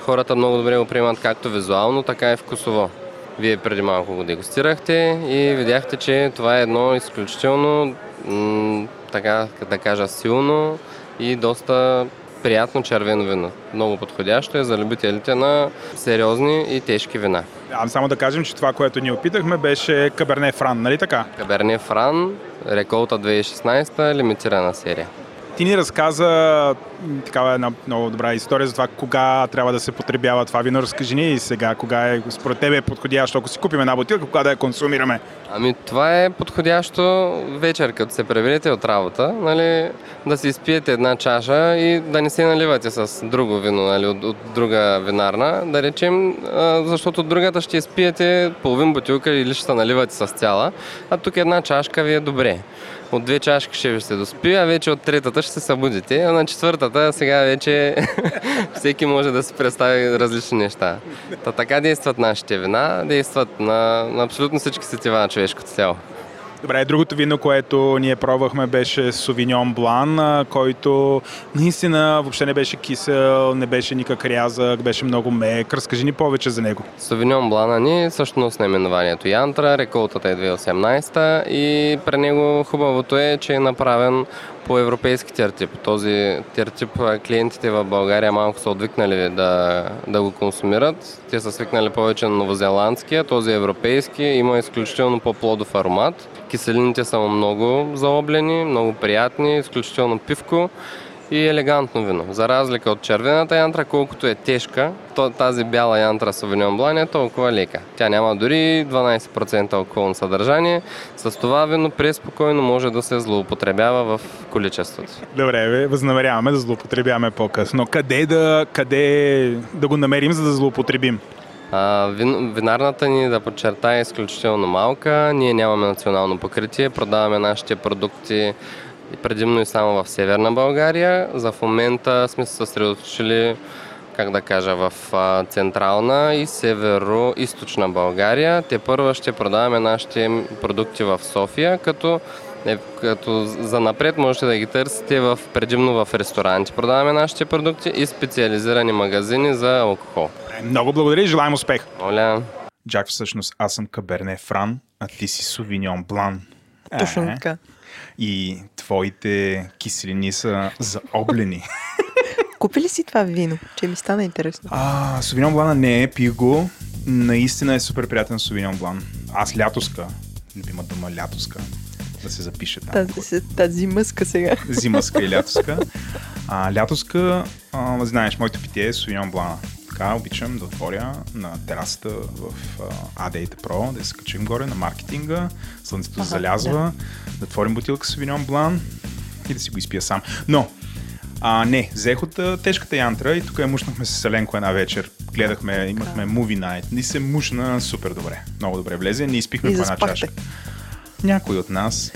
хората много добре го приемат както визуално, така и вкусово. Вие преди малко го дегустирахте и видяхте, че това е едно изключително, м- така да кажа, силно и доста приятно червено вино. Много подходящо е за любителите на сериозни и тежки вина. А, само да кажем, че това, което ни опитахме, беше Каберне Фран, нали така? Каберне Фран, реколта 2016, лимитирана серия. Ти ни разказа такава една много добра история за това кога трябва да се потребява това вино. Разкажи ни сега, кога е според тебе е подходящо, ако си купим една бутилка, кога да я консумираме. Ами това е подходящо вечер, като се преведете от работа, нали, да си изпиете една чаша и да не се наливате с друго вино, нали, от, от друга винарна, да речем, защото другата ще изпиете половин бутилка или ще се наливате с цяла, а тук една чашка ви е добре. От две чашки ще ви се доспи, а вече от третата ще се събудите, а на четвъртата сега вече всеки може да си представи различни неща. Та така действат нашите вина, действат на, на абсолютно всички сетива на човешкото тяло. Добре, другото вино, което ние пробвахме беше Сувиньон Блан, който наистина въобще не беше кисел, не беше никак рязък, беше много мек. Разкажи ни повече за него. Совиньон Блана ни всъщност наименованието Янтра, реколтата е 2018 и при него хубавото е, че е направен по европейски тертип. Този тертип а, клиентите в България малко са отвикнали да, да го консумират. Те са свикнали повече на новозеландския, този европейски има изключително по-плодов аромат. Киселините са много заоблени, много приятни, изключително пивко и елегантно вино. За разлика от червената янтра, колкото е тежка, то, тази бяла янтра Sauvignon Blanc е толкова лека. Тя няма дори 12% алкохолно съдържание. С това вино преспокойно може да се злоупотребява в количеството. Добре, възнамеряваме да злоупотребяваме по-късно. Къде да, къде да го намерим, за да злоупотребим? А, вин, винарната ни, да подчертая, е изключително малка. Ние нямаме национално покритие. Продаваме нашите продукти предимно и само в Северна България. За в момента сме се съсредоточили как да кажа, в централна и северо-источна България. Те първа ще продаваме нашите продукти в София, като, е, като за напред можете да ги търсите в, предимно в ресторанти. Продаваме нашите продукти и специализирани магазини за алкохол. Много благодаря и желаем успех. Моля. Джак, всъщност аз съм Каберне Фран, а ти си Сувиньон Блан. Точно Е, така. И твоите киселини са заоблени. Купи ли си това вино? Че ми стана интересно. А, Сувиньон Блана не е, пих го. Наистина е супер приятен Сувиньон Блан. Аз лятоска, любима дума лятоска, да се запише там. Тази, тази мъска сега. Зимаска и лятоска. А, лятоска, а, знаеш, моето питие е Сувиньон Блана. Така обичам да отворя на терасата в а, AD Pro, да се качим горе на маркетинга, слънцето Аха, залязва, да отворим бутилка Сувиньон Блан и да си го изпия сам. Но, а, не, взех от а, тежката янтра и тук я мушнахме с Селенко една вечер. Гледахме, имахме movie night. Ни се мушна супер добре. Много добре влезе. Ние изпихме по една чашка. Някой от нас.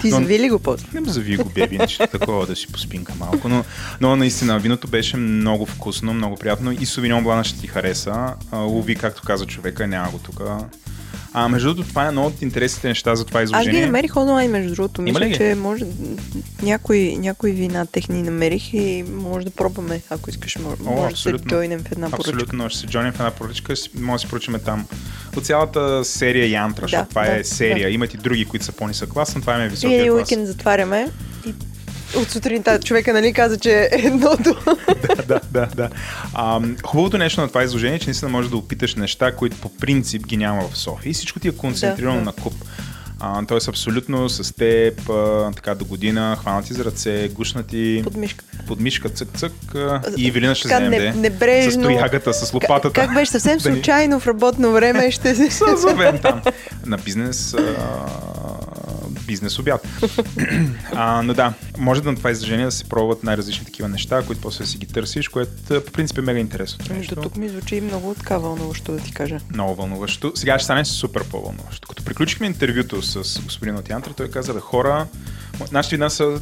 Ти Но- зави ли го после? Не зави го беби, че такова да си поспинка малко, но, но наистина виното беше много вкусно, много приятно и Сувиньон Блана ще ти хареса. Лови, както каза човека, няма го тук. А, между другото, това е едно от интересните неща за това Аз ги изложение. намерих онлайн, между другото. Има ли Мисля, ги? че може... Някои, някои вина техни намерих и може да пробваме, ако искаш. Може, О, може да се джойнем в една поръчка. Абсолютно, ще се джойнем в една поръчка, може да си поръчаме там от цялата серия Янтра, защото Да, това да, е серия. да. Имат и други, които са по-нисък клас, но това е високия клас. уикенд затваряме и от сутринта човека, нали, каза, че е едното. да, да, да. А, хубавото нещо на това изложение е, че наистина можеш да опиташ неща, които по принцип ги няма в София. И всичко ти е концентрирано Да, да. на куп. А, тоест абсолютно с теб, а, така до година, хванати за ръце, гушнати Под мишка. под мишка цък-цък а, и Евелина ще вземе не- небрежно. с тоягата, с лопатата. Как беше съвсем Да случайно в работно време ще се... Се зовем там. На бизнес, а, бизнес обяд. а, но да, може да на това изложение да се пробват най-различни такива неща, които после да си ги търсиш, което а, по принцип е мега интересно. Нещо. тук ми звучи много така вълнуващо да ти кажа. Много вълнуващо. Сега ще стане супер по-вълнуващо. Като приключихме интервюто с господин от Янтра, той каза, бе, хора, нашите вина са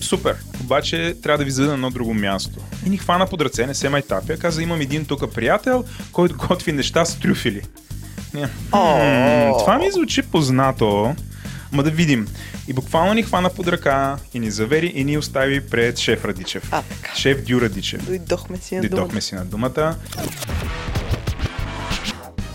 супер, обаче трябва да ви заведа на едно друго място. И ни хвана под ръце, не се майтапя, каза, имам един тук приятел, който готви неща с трюфели. Не. М, Това ми звучи познато. Ма да видим. И буквално ни хвана под ръка и ни завери и ни остави пред шеф Радичев. А, така. Шеф Дю Радичев. Дойдохме си на Дойдохме думата. си на думата.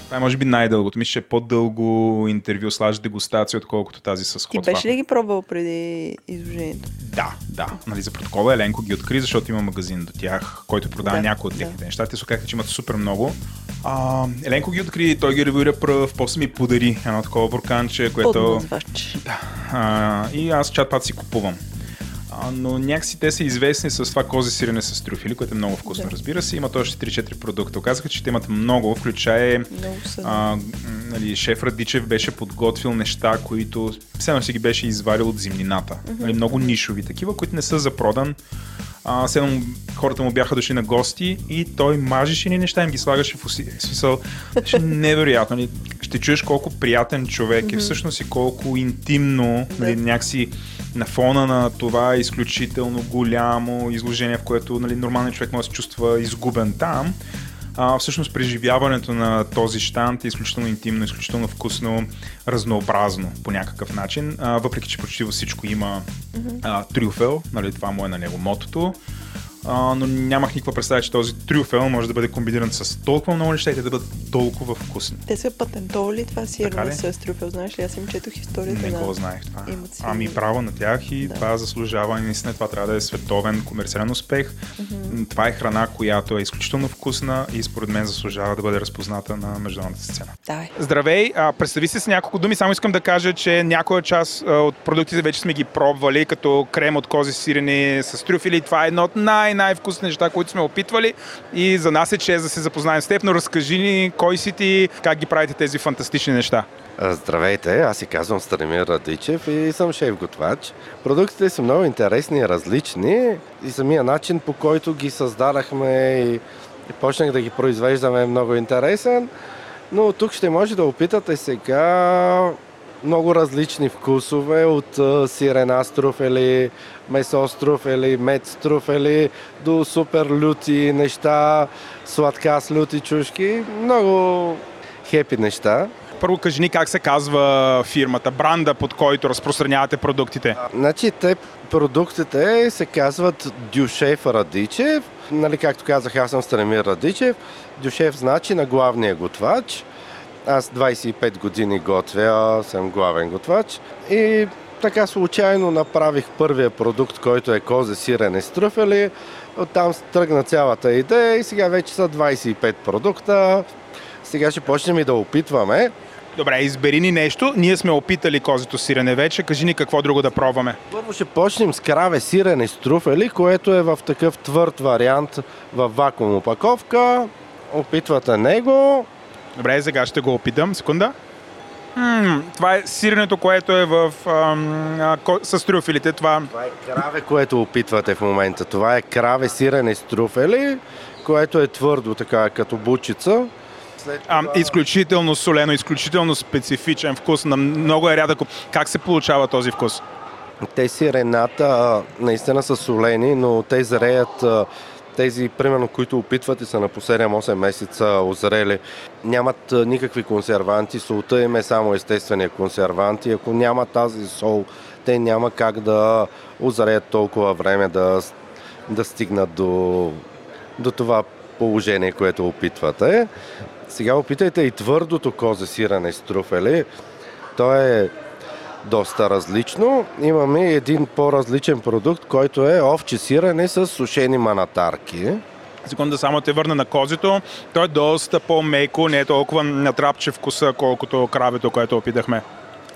Това е може би най-дългото. Мисля, че е по-дълго интервю слаж дегустация, отколкото тази с Ти беше ли ги пробвал преди изложението? Да, да. Нали, за протокола Еленко ги откри, защото има магазин до тях, който продава Да, някои от да. техните неща. Те се казаха, че имат супер много. А, Еленко ги откри, той ги ревюира пръв, после ми подари едно такова бурканче, което... Подназвач. А, и аз чат пат си купувам. А, но някакси те са известни с това кози сирене с трюфили, което е много вкусно, Да. разбира се. Имат още 3-4 продукта. Оказаха, че те имат много, включая а, нали, шеф Радичев беше подготвил неща, които все си ги беше изварил от зимнината. Мгм. Нали, много нишови такива, които не са за продан. А, едно хората му бяха дошли на гости и той мажеше ни неща и им ги слагаше в уси. Смисъл, беше невероятно. Нали, ще чуеш колко приятен човек е Мгм. всъщност и колко интимно, нали, някакси на фона на това изключително голямо изложение, в което нали, нормалният човек може да се чувства изгубен там. А, всъщност преживяването на този штант е изключително интимно, изключително вкусно, разнообразно по някакъв начин, а, въпреки че почти във всичко има а, трюфел, нали, това му е на него мотото. А, но нямах никаква представа, че този трюфел може да бъде комбиниран с толкова много неща и те да бъдат толкова вкусни. Те са патентовали това сирене с трюфел, знаеш ли? Аз им четох историята Не на... го знаех това. Си... Ами браво на тях и Да. това заслужава. Наистина това трябва да е световен комерциален успех. Мгм. Това е храна, която е изключително вкусна и според мен заслужава да бъде разпозната на международната сцена. Давай. Здравей, а, представи се с няколко думи. Само искам да кажа, че някоя част от продуктите вече сме ги пробвали, като крем от кози сирене с трюфили. Това е едно от най-най-вкусните неща, които сме опитвали. И за нас е чест да се запознаем с теб, но разкажи ни кой си ти, как ги правите тези фантастични неща. Здравейте, аз се казвам Старемир Радичев и съм шеф-готвач. Продуктите са много интересни и различни и самия начин по който ги създадахме и, и почнах да ги произвеждаме е много интересен. Но тук ще може да опитате сега много различни вкусове от а, сирена с труфели, месо с труфели, мед с труфели, до супер люти неща, сладка с люти чушки. Много хепи неща. Първо кажи ни как се казва фирмата, бранда, под който разпространявате продуктите. Значи те продуктите се казват Дюшеф Радичев. Нали, както казах, аз съм Станемир Радичев. Дюшеф значи на главния готвач. Аз 25 години готвя, съм главен готвач. И така случайно направих първия продукт, който е козе сирене с трюфели. Оттам тръгна цялата идея и сега вече са 25 продукта. Сега ще почнем и да опитваме. Добре, избери ни нещо. Ние сме опитали козето сирене вече. Кажи ни какво друго да пробваме. Първо ще почнем с краве сирене с труфели, което е в такъв твърд вариант в вакуум опаковка. Опитвате него. Добре, сега ще го опитам. Секунда. М, това е сиренето, което е в, ам, а, ко- с трюфелите. Това... Това е краве, което опитвате в момента. Това е краве сирене с труфели, което е твърдо, така като бучица. След А, изключително солено, изключително специфичен вкус. На много е рядък. Как се получава този вкус? Те сирената а, наистина са солени, но те зреят а, тези, примерно, които опитвате са на по 7-8 месеца озрели. Нямат никакви консерванти, солта им е само естествения консервант и ако няма тази сол, те няма как да озреят толкова време да, да стигнат до, до това положение, което опитвате. Сега опитайте и твърдото козе сирене с труфели. То е доста различно. Имаме един по-различен продукт, който е овче сирене с сушени манатарки. Секунда, само те върна на козето. Той е доста по-меко, не е толкова натрапче вкуса, колкото кравето, което опитахме.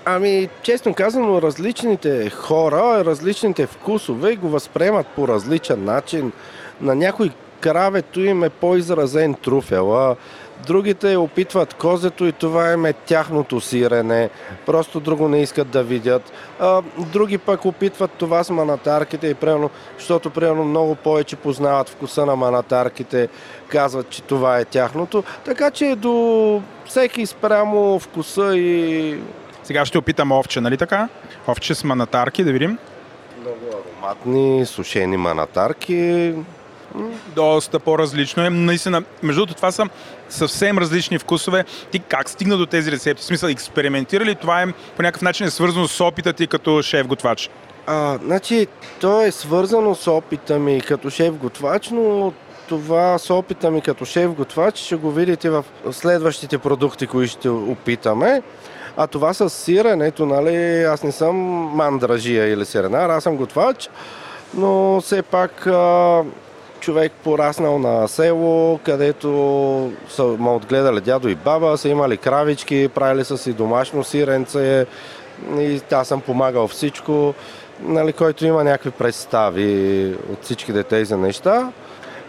Ами, честно казано, различните хора, различните вкусове го възприемат по различен начин. На някой кравето им е по-изразен труфела, другите опитват козето и това им е тяхното сирене, просто друго не искат да видят. А, други пък опитват това с манатарките и примерно, защото примерно много повече познават вкуса на манатарките, казват, че това е тяхното. Така че до всеки спрямо вкуса и Сега ще опитам овче, нали така? Овче с манатарки, да видим. Много ароматни, сушени манатарки. Доста по-различно е. Наистина, между другото, това са съвсем различни вкусове. Ти как стигна до тези рецепти? В смисъл, експериментира ли? Това е по някакъв начин е свързано с опита ти като шеф-готвач? А, значи, то е свързано с опита ми като шеф-готвач, но това с опита ми като шеф-готвач ще го видите в следващите продукти, които ще опитаме. А това с сиренето, нали, аз не съм мандражия или сиренар, аз съм готвач, но все пак а, човек пораснал на село, където са ме отгледали дядо и баба, са имали кравички, правили са си домашно сиренце и аз съм помагал всичко, нали, който има някакви представи от всичките тези неща.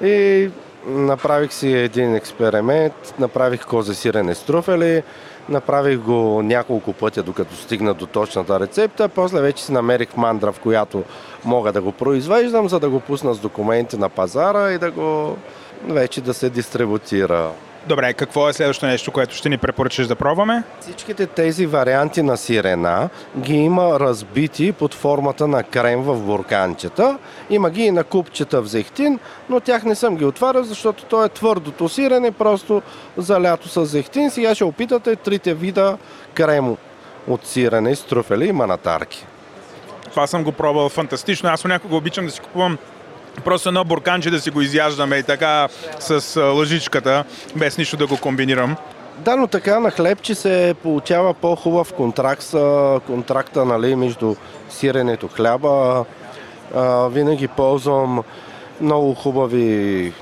И направих си един експеримент, направих козе сирене с труфели, направих го няколко пътя, докато стигна до точната рецепта. После вече си намерих мандра, в която мога да го произвеждам, за да го пусна с документи на пазара и да го вече да се дистрибутира. Добре, какво е следващото нещо, което ще ни препоръчаш да пробваме? Всичките тези варианти на сирена ги има разбити под формата на крем в бурканчета. Има ги и на купчета в зехтин, но тях не съм ги отварял, защото то е твърдото сирене, просто за лято с зехтин. Сега ще опитате трите вида крем от сирене с труфели и манатарки. Това съм го пробвал фантастично. Аз понякога обичам да си купувам Просто едно бурканче да си го изяждаме и така с лъжичката, без нищо да го комбинирам. Да, но така на хлебче се получава по-хубав контракт с контракта нали, между сиренето хляба. А, винаги ползвам много хубави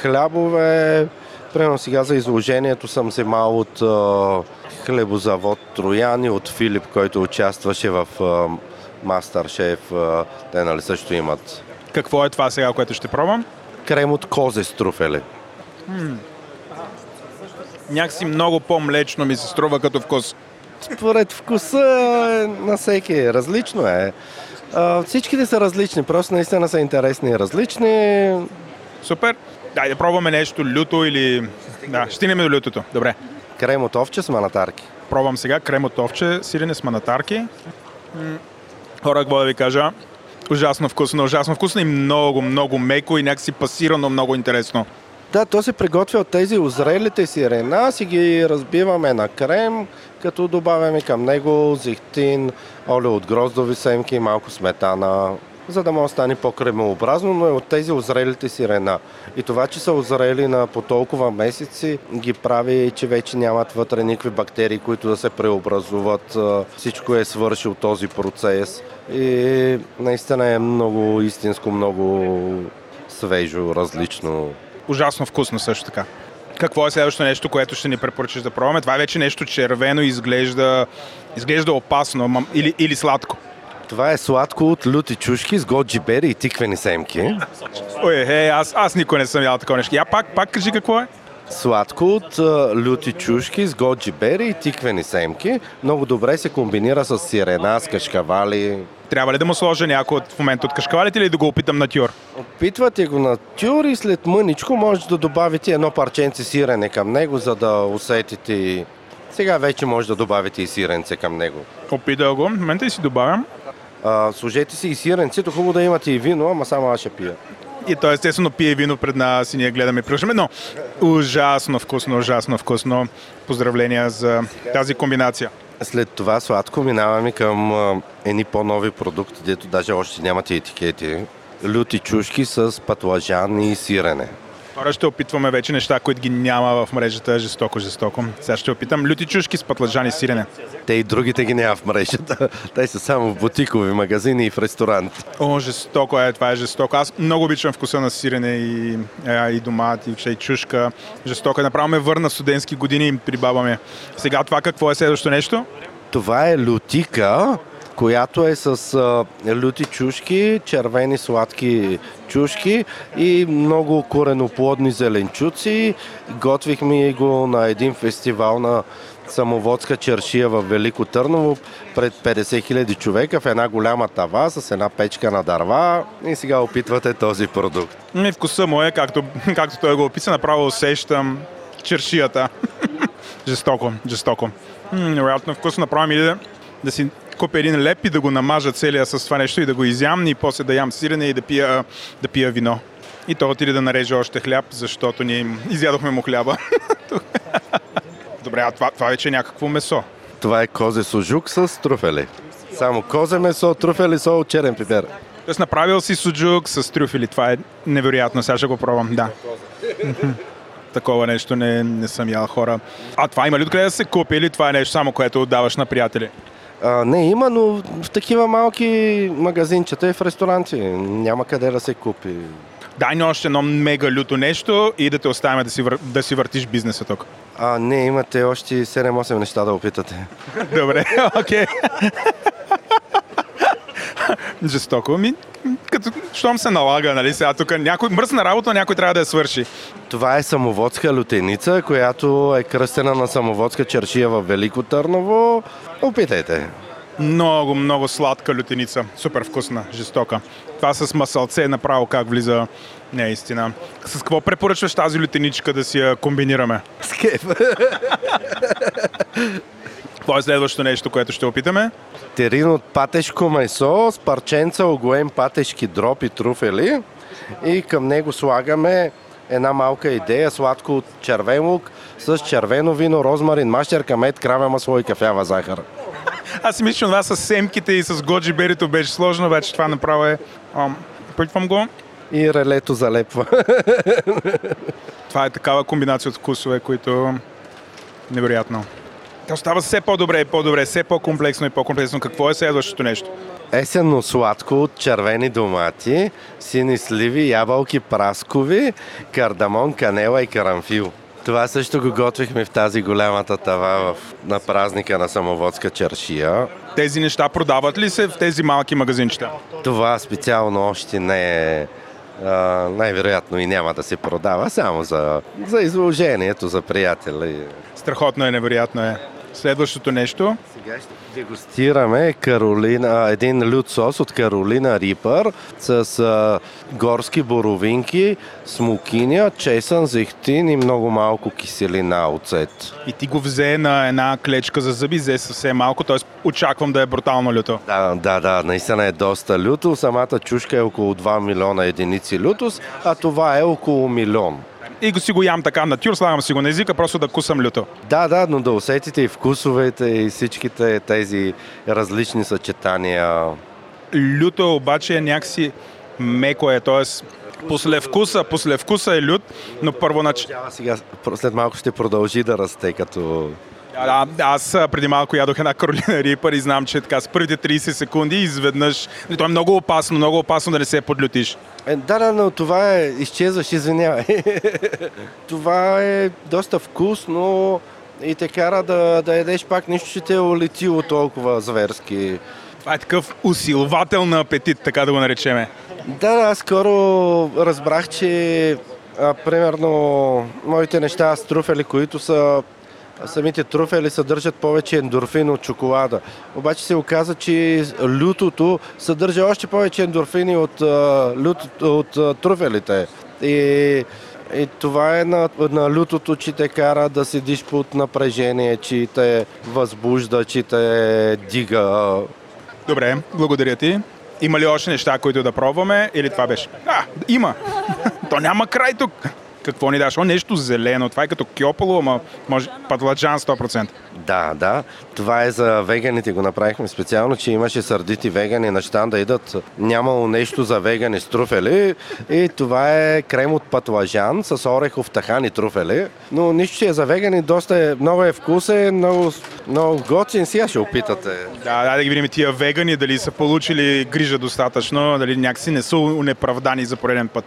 хлябове. Примерно сега за изложението съм вземал от а, хлебозавод Трояни, от Филип, който участваше в Мастер Шеф. Те нали също имат какво е това сега, което ще пробвам? Крем от козе с труфели. М- Някакси много по-млечно ми се струва като вкус. Според вкуса на всеки различно е. А, всичките са различни, просто наистина са интересни и различни. Супер. Дай да пробваме нещо люто или... Да, стигнем до лютото. Добре. Крем от овче с манатарки. Пробвам сега крем от овче, сирене с манатарки. Хора, какво да ви кажа? Ужасно вкусно, ужасно вкусно и много, много меко и някакси пасирано, много интересно. Да, то се приготвя от тези озрелите сирена, си ги разбиваме на крем, като добавяме към него зехтин, олио от гроздови семки, малко сметана, за да може да стане по-кремообразно, но е от тези озрелите сирена. И това, че са озрели на по толкова месеци, ги прави, че вече нямат вътре никакви бактерии, които да се преобразуват. Всичко е свършил този процес. И наистина е много истинско, много свежо, различно. Ужасно вкусно също така. Какво е следващото нещо, което ще ни препоръчаш да пробваме? Това е вече нещо червено изглежда, изглежда опасно или, или сладко. Това е сладко от люти чушки с годжи бери и тиквени семки. Ой, е, аз, аз никой не съм ял такова нещо. Я пак, пак кажи какво е. Сладко от люти чушки с годжи бери и тиквени семки. Много добре се комбинира с сирена, с кашкавали. Трябва ли да му сложа някой от, в момента от кашкавалите или да го опитам на тюр? Опитвате го на тюр и след мъничко може да добавите едно парченце сирене към него, за да усетите сега вече може да добавите и сиренце към него. Опитал го. В момента и си добавям. А, служете си и сиренцето, хубаво да имате и вино, ама само аз ще пия. И той естествено пие вино пред нас и ние гледаме и но ужасно вкусно, ужасно вкусно. Поздравления за тази комбинация. След това сладко минаваме към едни по-нови продукти, дето даже още нямате етикети. Люти чушки с патлажан и сирене. Хора ще опитваме вече неща, които ги няма в мрежата жестоко, жестоко. Сега ще опитам люти чушки с патлажани и сирене. Те и другите ги няма в мрежата. Те са само в бутикови магазини и в ресторант. О, жестоко е, това е жестоко. Аз много обичам вкуса на сирене и, е, и домат, и, и чушка. Жестоко е. Направо ме върна студентски години при баба ми. Сега това какво е следващото нещо? Това е лютика, която е с а, люти чушки, червени сладки чушки и много кореноплодни зеленчуци. Готвихме го на един фестивал на самоводска чершия в Велико Търново пред 50 000 човека в една голяма тава с една печка на дърва и сега опитвате този продукт. Ми вкуса му е, както, както той го описа, направо усещам чершията. жестоко, жестоко. Невероятно вкусно. Направо ми да, да си купя един леп и да го намажа целия с това нещо и да го изям и после да ям сирене и да пия, да пия вино. И той отиде да нареже още хляб, защото ние изядохме му хляба. Добре, а това, това вече е някакво месо. Това е козе сужук с труфели. Само козе месо, труфели, сол, черен пипер. Тоест направил си суджук с трюфели. Това е невероятно. Сега ще го пробвам. Да. Такова нещо не, не съм ял хора. А това има ли откъде да се купи или това е нещо само, което отдаваш на приятели? А, не, има, но в такива малки магазинчета и в ресторанти. Няма къде да се купи. Дай ни още едно мега люто нещо и да те оставим да си, вър... да си въртиш бизнеса тук. А, не, имате още 7-8 неща да опитате. Добре, окей. Жестоко. Ми, като, щом се налага, нали сега тук някой мръсна работа, някой трябва да я свърши. Това е самоводска лютеница, която е кръстена на самоводска чершия в Велико Търново. Опитайте. Много, много сладка лютеница. Супер вкусна, жестока. Това с масълце направо как влиза. Не, истина. С какво препоръчваш тази лютеничка да си я комбинираме? С. Това е следващото нещо, което ще опитаме. Терин от патешко месо с парченца огоен патешки дроп и труфели. И към него слагаме една малка идея, сладко от червен лук с червено вино, розмарин, мащерка, мед, краве масло и кафява захар. Аз си мисля, че това с семките и с годжи берито беше сложно, вече това направо е... Ам, Опитвам го. И релето залепва. Това е такава комбинация от вкусове, които... Невероятно. Та става все по-добре и по-добре, все по-комплексно и по-комплексно. Какво е следващото нещо? Есенно сладко от червени домати, сини сливи, ябълки, праскови, кардамон, канела и карамфил. Това също го готвихме в тази голямата тава в, на празника на самоводска чершия. Тези неща продават ли се в тези малки магазинчета? Това специално още не е а, най-вероятно и няма да се продава, само за, за изложението, за приятели. Страхотно е, невероятно е. Следващото нещо. Сега ще дегустираме Каролина, един лют сос от Каролина Рипър с а, горски боровинки, смокиня, чесън, зехтин и много малко киселина оцет. И ти го взе на една клечка за зъби, взе съвсем малко, т.е. очаквам да е брутално люто. Да, да, да, наистина е доста люто. Самата чушка е около 2 милиона единици лютос, а това е около милион. И го си го ям така на тюр, слагам си го на езика, просто да кусам люто. Да, да, но да усетите и вкусовете и всичките тези различни съчетания. Люто обаче е някакси меко е, т.е. после вкуса, после вкуса е лют, но първоначално... Сега след малко ще продължи да расте като Да, аз преди малко ядох една Каролина Рипър и знам, че така с първите 30 секунди изведнъж... То е много опасно, много опасно да не се подлютиш. Е, да, да, но това е... Изчезваш, извинявай. това е доста вкусно и те кара да, да едеш пак нещо, че те е улетило толкова зверски. Това е такъв усилвател на апетит, така да го наречеме. Да, да, скоро разбрах, че а, примерно моите неща с труфели, които са самите труфели съдържат повече ендорфин от чоколада. Обаче се оказа, че лютото съдържа още повече ендорфини от, лютото, от труфелите. И, и това е на, на лютото, че те кара да седиш под напрежение, че те възбужда, че те дига. Добре, благодаря ти. Има ли още неща, които да пробваме или това беше? А, има! То няма край тук! Какво ни даш? О, нещо зелено. Това е като кьопало, ама може патладжан 100%. Да, да. Това е за веганите. Го направихме специално, че имаше сърдити вегани на щанда идат. Нямало нещо за вегани с труфели. И това е крем от патлажан с орехов тахан и труфели. Но нищо, че е за вегани, доста е, много е вкусен, много, много готин. Сега ще опитате. Да, да, да ги видим тия вегани, дали са получили грижа достатъчно, дали някакси не са унеправдани за пореден път.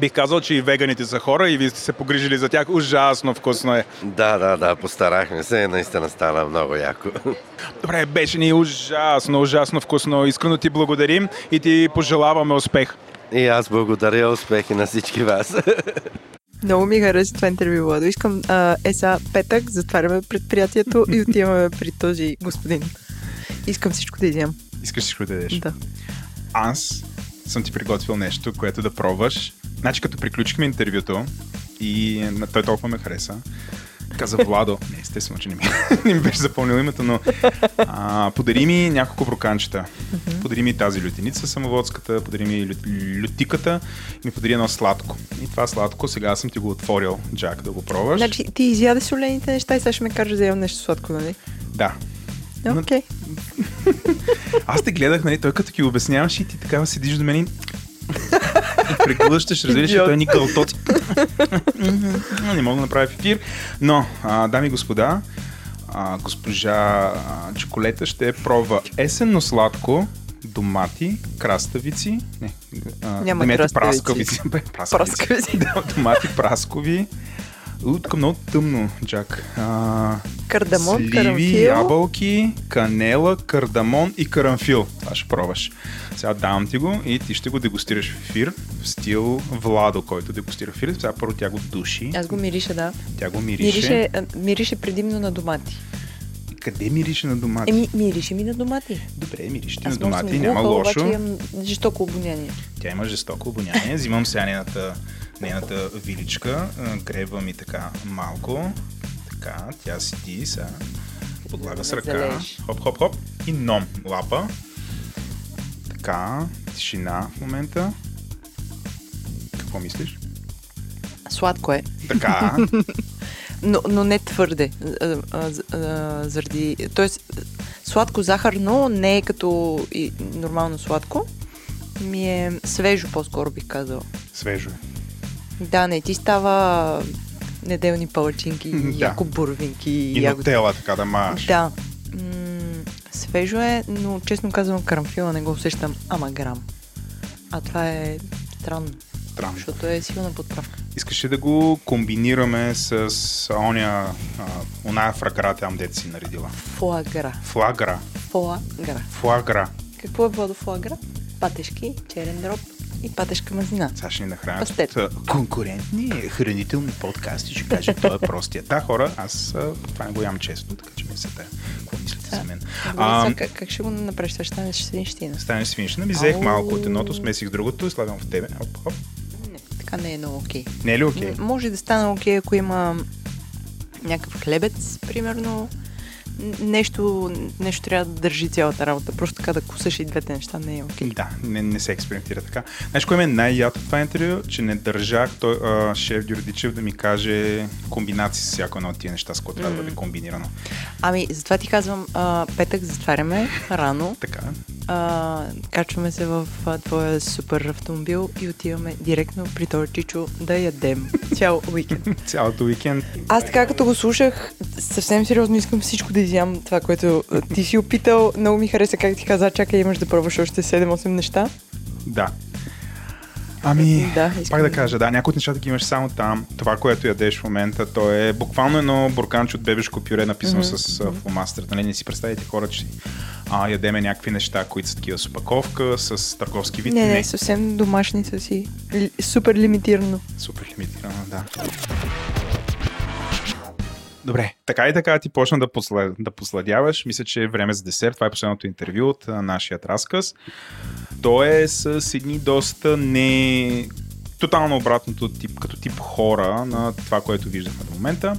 Бих казал, че и веганите са хора и вие сте се погрижили за тях. Ужасно вкусно е. Да, да, да, постарахме се. Наистина стана много яко. Добре, беше ни ужасно, ужасно вкусно. Искрено ти благодарим и ти пожелаваме успех. И аз благодаря успехи на всички вас. Много ми хареса това интервю, Владо. Искам а, ЕСА петък, затваряме предприятието и отиваме при този господин. Искам всичко да изям. Искаш всичко да ядеш? Да. Аз съм ти приготвил нещо, което да пробваш. Значи като приключихме интервюто и той толкова ме хареса, каза Владо. Не, естествено, че не ми, не ми беше запомнил името, но а, подари ми няколко броканчета. Подари ми тази лютеница, самоводската, подари ми лют, лютиката и ми подари едно сладко. И това сладко сега съм ти го отворил, Джак, да го пробваш. Значи ти изяде солените неща и сега ще ме кажеш да ям нещо сладко, нали? Да. Окей. Аз те гледах, нали, той като ти обясняваш и ти така седиш до мен и преглъщаш, разбираш, че той е ни гълтоци. не мога да направя в ефир. Но, а, дами и господа, а, госпожа а, Чоколета ще пробва есенно сладко, домати, краставици, не, а, Няма краставици. праскавици. Бе, Праскавици. Да, домати, праскови. Утка много тъмно, Джак. А, Кардамон, сливи, карамфил. ябълки, канела, кардамон и карамфил. Това ще пробваш. Сега давам ти го и ти ще го дегустираш в ефир в стил Владо, който дегустира в ефир. Сега първо тя го души. Аз го мириша, да. Тя го мирише. Мирише, мирише предимно на домати. Къде мирише на домати? Еми, мирише ми на домати. Добре, мирише ти Аз на домати, няма глуха, лошо. Обаче имам жестоко обоняние. Тя има жестоко обоняние. Взимам сега нейната, виличка, гребвам и така малко. Така, тя седи сега. Подлага с ръка. Хоп, хоп, хоп. И ном лапа. Така, тишина в момента. Какво мислиш? Сладко е. Така. но, но не твърде. А, а, а, заради... Тоест, сладко захарно не е като и нормално сладко. Ми е свежо по-скоро бих казал. Свежо е. Да, не ти става неделни палачинки, Да. яко бурвинки И ягоди. нотела, така да маш. Да. М- свежо е, но честно казвам, карамфила не го усещам ама грам. А това е странно. Странно. Защото е силна подправка. Искаш ли да го комбинираме с оня, а, оная фрагра там, дете си наредила? Фуагра. Флагра. Фуагра. Флагра. Какво е водофуагра? Патешки, черен дроб и патешка мазнина. Сега ще ни нахранят Пастет. конкурентни хранителни подкасти. Ще кажа, той е простия. Да, хора, аз това не го ям често, така че ми се тая. Какво мислите за мен? А, А, как, как ще го направиш? Ще стане свинщина. стане свинщина. Ми взех малко от едното, смесих другото и слагам в тебе. Хоп, хоп. Така не е много окей. Не е ли окей? М, Може да стане окей, ако има някакъв хлебец, примерно. Нещо, нещо трябва да държи цялата работа. Просто така да кусаш и двете неща не е окей. Да, не, не се експериментира така. Знаеш, кое ме е най-ято това интервю? Че не държах той, а, шеф Георгичев да ми каже комбинации с всяко едно от тия неща, с което трябва да бъде комбинирано. Ами, затова ти казвам, а, петък затваряме рано. Така. А, качваме се в а, твоя супер автомобил и отиваме директно при този Чичо да ядем. Цял уикенд. Цялото уикенд. Аз така като го слушах, съвсем сериозно искам всичко да изям това, което ти си опитал. Много ми хареса как ти каза, чакай, имаш да пробваш още 7-8 неща. Да. Ами, Да, пак да кажа, да, някои от нещата ги имаш само там. Това, което ядеш в момента, то е буквално едно бурканче от бебешко пюре, написано Мгм. с а, фломастер. Нали, не си представите хора, че а, ядеме някакви неща, които са такива с опаковка, с търговски вид. Не, не, съвсем домашни са си. Ли, супер лимитирано. Супер лимитирано, да. Добре, така и така ти почна да, посла, да посладяваш. Мисля, че е време за десерт. Това е последното интервю от а, нашият разказ. То е с едни доста не... Тотално обратното тип, като тип хора на това, което виждахме до момента.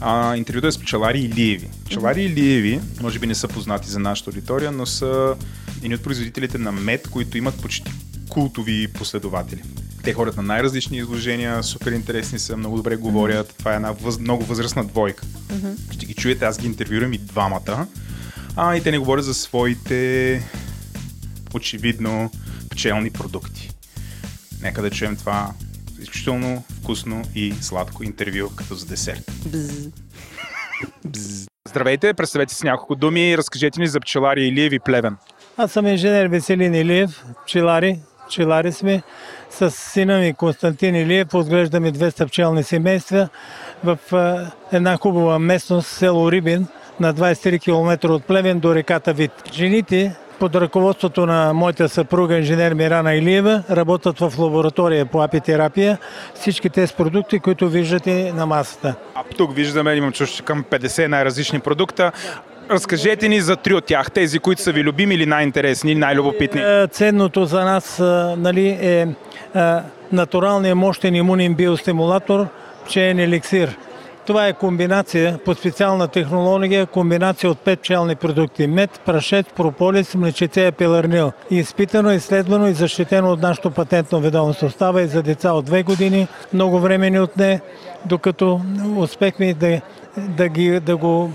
А, интервюто е с пчелари Илиеви. Пчелари Илиеви, може би не са познати за нашата аудитория, но са едни от производителите на мед, които имат почти култови последователи. Те ходят на най-различни изложения, супер интересни са, много добре говорят. Това е една въз, много възрастна двойка. Ще ги чуете, аз ги интервюрам и двамата. А, и те не говорят за своите очевидно пчелни продукти. Нека да чуем това изключително вкусно и сладко интервю като за десерт. Бз. Бз. Здравейте, представете си няколко думи и разкажете ни за пчелари Илиеви Плевен. Аз съм инженер Веселин Илиев, пчелари. Пчелари сме. С сина ми Константин Илиев отглеждаме 200 пчелни семейства в една хубава местност, село Рибин, на 23 км от Плевен до реката Вит. Жените под ръководството на моята съпруга, инженер Мирана Илиева, работят в лаборатория по апитерапия. Всички тези продукти, които виждате на масата. А тук виждаме, имам чуш към 50 най-различни продукта. Разкажете ни за три от тях, тези, които са ви любими или най-интересни, или най-любопитни. Е, Ценното за нас нали, е натуралният мощен имунен биостимулатор, пчелен еликсир. Това е комбинация по специална технология, комбинация от пет пчелни продукти. Мед, прашец, прополис, млечице и пеларнил. Изпитано, изследвано и защитено от нашето патентно ведомство. Става и за деца от две години. Много време ни отне, докато успехме да, да, ги, да го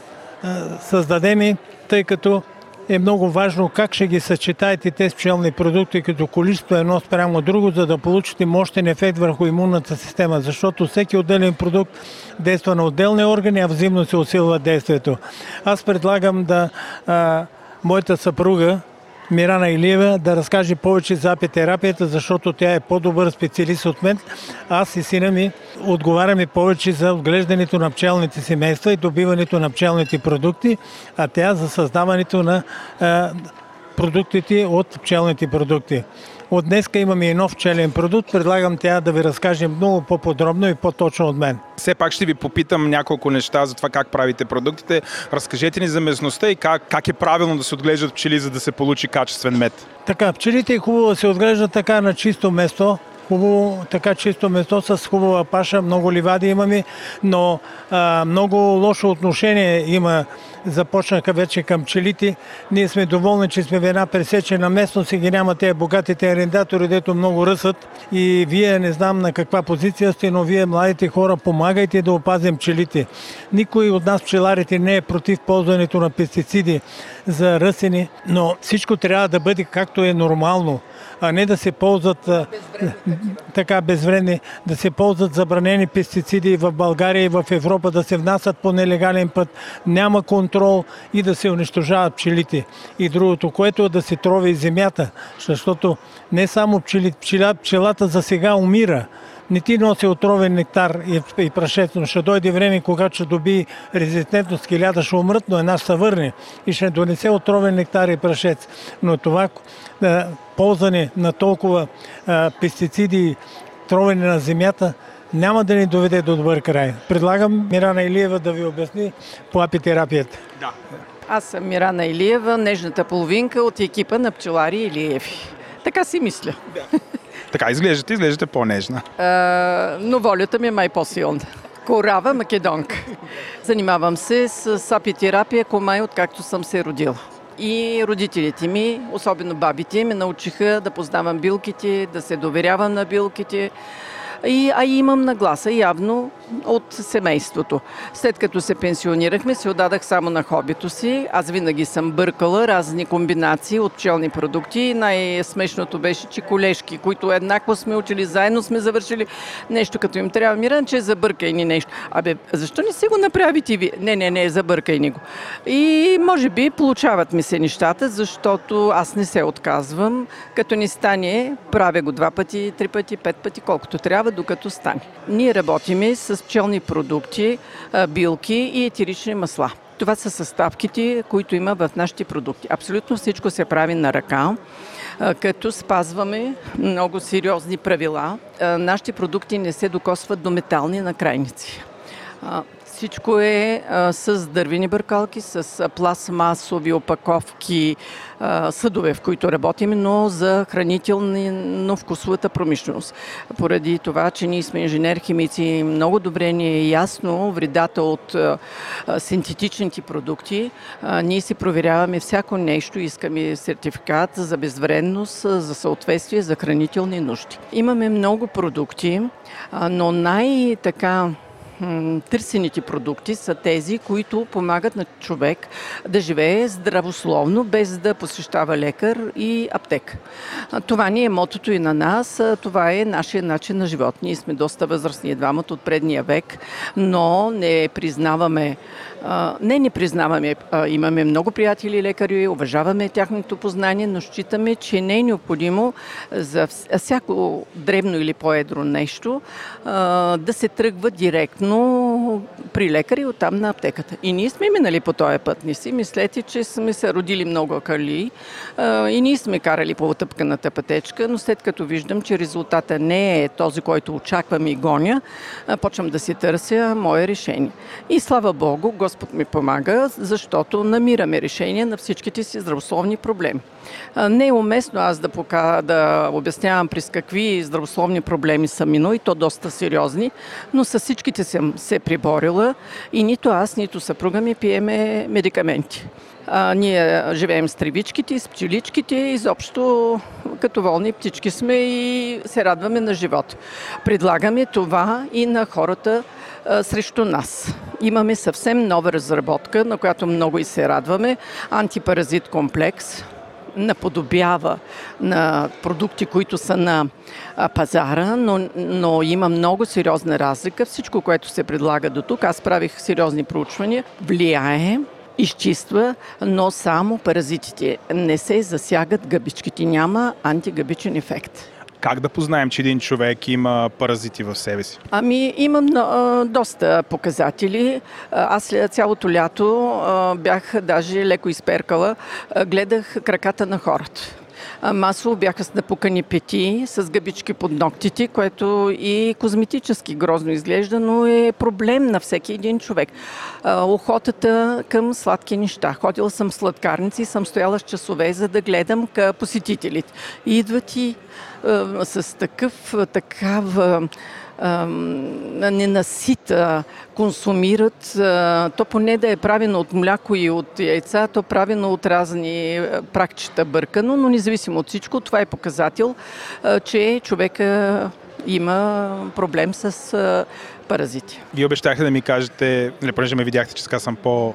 създадем, тъй като е много важно как ще ги съчетаете тези пчелни продукти като количество едно спрямо друго, за да получите мощен ефект върху имунната система, защото всеки отделен продукт действа на отделни органи, а взаимно се усилва действието. Аз предлагам да а, моята съпруга, Мирана Илиева да разкаже повече за апитерапията, защото тя е по-добър специалист от мен. Аз и сина ми отговаряме повече за отглеждането на пчелните семейства и добиването на пчелните продукти, а тя за създаването на а, продуктите от пчелните продукти. От днеска имаме и нов пчелен продукт. Предлагам тя да ви разкаже много по-подробно и по-точно от мен. Все пак ще ви попитам няколко неща за това как правите продуктите. Разкажете ни за местността и как, как е правилно да се отглеждат пчели, за да се получи качествен мед. Така, пчелите е хубаво да се отглеждат така на чисто место, хубаво, така чисто место с хубава паша, много ливади имаме, но а, много лошо отношение има започнаха вече към пчелите. Ние сме доволни, че сме в една пресечена местност и ги няма тези богатите арендатори, дето много ръсат. И вие не знам на каква позиция сте, но вие, младите хора, помагайте да опазим пчелите. Никой от нас, пчеларите, не е против ползването на пестициди за ръсени, но всичко трябва да бъде както е нормално а не да се ползват безвредни. така безвредни, да се ползват забранени пестициди в България и в Европа, да се внасят по нелегален път, няма контрол и да се унищожават пчелите. И другото, което е да се трови земята, защото не само пчели, пчела, пчелата за сега умира, не ти носи отровен нектар и, и прашец, но ще дойде време, когато ще доби резистентност, хиляда ще умрат, но една ще върне и ще донесе отровен нектар и прашец. Но това а, ползване на толкова а, пестициди, тровене на земята, няма да ни доведе до добър край. Предлагам Мирана Илиева да ви обясни по апитерапията. Да. Аз съм Мирана Илиева, нежната половинка от екипа на пчелари Илиеви. Така си мисля. Да. Така изглеждате, изглеждате по-нежна. А, но волята ми е май по-силна. Корава македонка. Занимавам се с апитерапия комай, откакто съм се родила. И родителите ми, особено бабите, ме научиха да познавам билките, да се доверявам на билките. И, а имам нагласа явно от семейството. След като се пенсионирахме, се отдадах само на хобито си. Аз винаги съм бъркала разни комбинации от пчелни продукти. Най-смешното беше, че колежки, които еднакво сме учили, заедно сме завършили нещо, като им трябва. Миран, че забъркай ни нещо. Абе, защо не си го направите ви? Не, не, не, забъркай ни го. И може би получават ми се нещата, защото аз не се отказвам. Като ни стане, правя го два пъти, три пъти, пет пъти, колкото трябва, докато стане. Ние работиме с пчелни продукти, билки и етерични масла. Това са съставките, които има в нашите продукти. Абсолютно всичко се прави на ръка като спазваме много сериозни правила. Нашите продукти не се докосват до метални накрайници. Всичко е с дървени бъркалки, с пластмасови опаковки, съдове, в които работим, но за хранително вкусовата промишленост. Поради това, че ние сме инженер-химици, много добре ни е ясно вредата от синтетичните продукти. Ние си проверяваме всяко нещо, искаме сертификат за безвредност, за съответствие, за хранителни нужди. Имаме много продукти, но най-така търсените продукти са тези, които помагат на човек да живее здравословно, без да посещава лекар и аптека. Това ни е мотото и на нас, това е нашия начин на живот. Ние сме доста възрастни, двамата от предния век, но не признаваме не, не признаваме. Имаме много приятели лекари, уважаваме тяхното познание, но считаме, че не е необходимо за всяко дребно или по-едро нещо да се тръгва директно при лекари оттам на аптеката. И ние сме минали по този път. Не си мислете, че сме се родили много акали и ние сме карали по отъпканата пътечка, но след като виждам, че резултата не е този, който очаквам и гоня, почвам да си търся мое решение. И слава Богу, Господ ми помага, защото намираме решение на всичките си здравословни проблеми. Не е уместно аз да, пока, да обяснявам през какви здравословни проблеми съм минал и то доста сериозни, но с всичките съм се преборила и нито аз, нито съпруга ми пиеме медикаменти. А, ние живеем с тревичките, с пчеличките, изобщо като волни птички сме и се радваме на живот. Предлагаме това и на хората а, срещу нас. Имаме съвсем нова разработка, на която много и се радваме. Антипаразит комплекс, наподобява на продукти, които са на пазара, но, но има много сериозна разлика. Всичко, което се предлага до тук, аз правих сериозни проучвания, влияе изчиства, но само паразитите. Не се засягат гъбичките. Няма антигъбичен ефект. Как да познаем, че един човек има паразити в себе си? Ами, имам а, доста показатели. Аз цялото лято а, бях даже леко изперкала. А, гледах краката на хората. Масово бяха напукани пети, с гъбички под ногтите, което и козметически грозно изглежда, но е проблем на всеки един човек. Охотата към сладки неща. Ходила съм в сладкарници и съм стояла с часове, за да гледам посетителите. И идват и с такъв, такава ненасита консумират, то поне да е правено от мляко и от яйца, то правено от разни пракчета бъркано, но независимо от всичко, това е показател, че човека има проблем с паразити. Вие обещахте да ми кажете, или понеже ме видяхте, че така съм по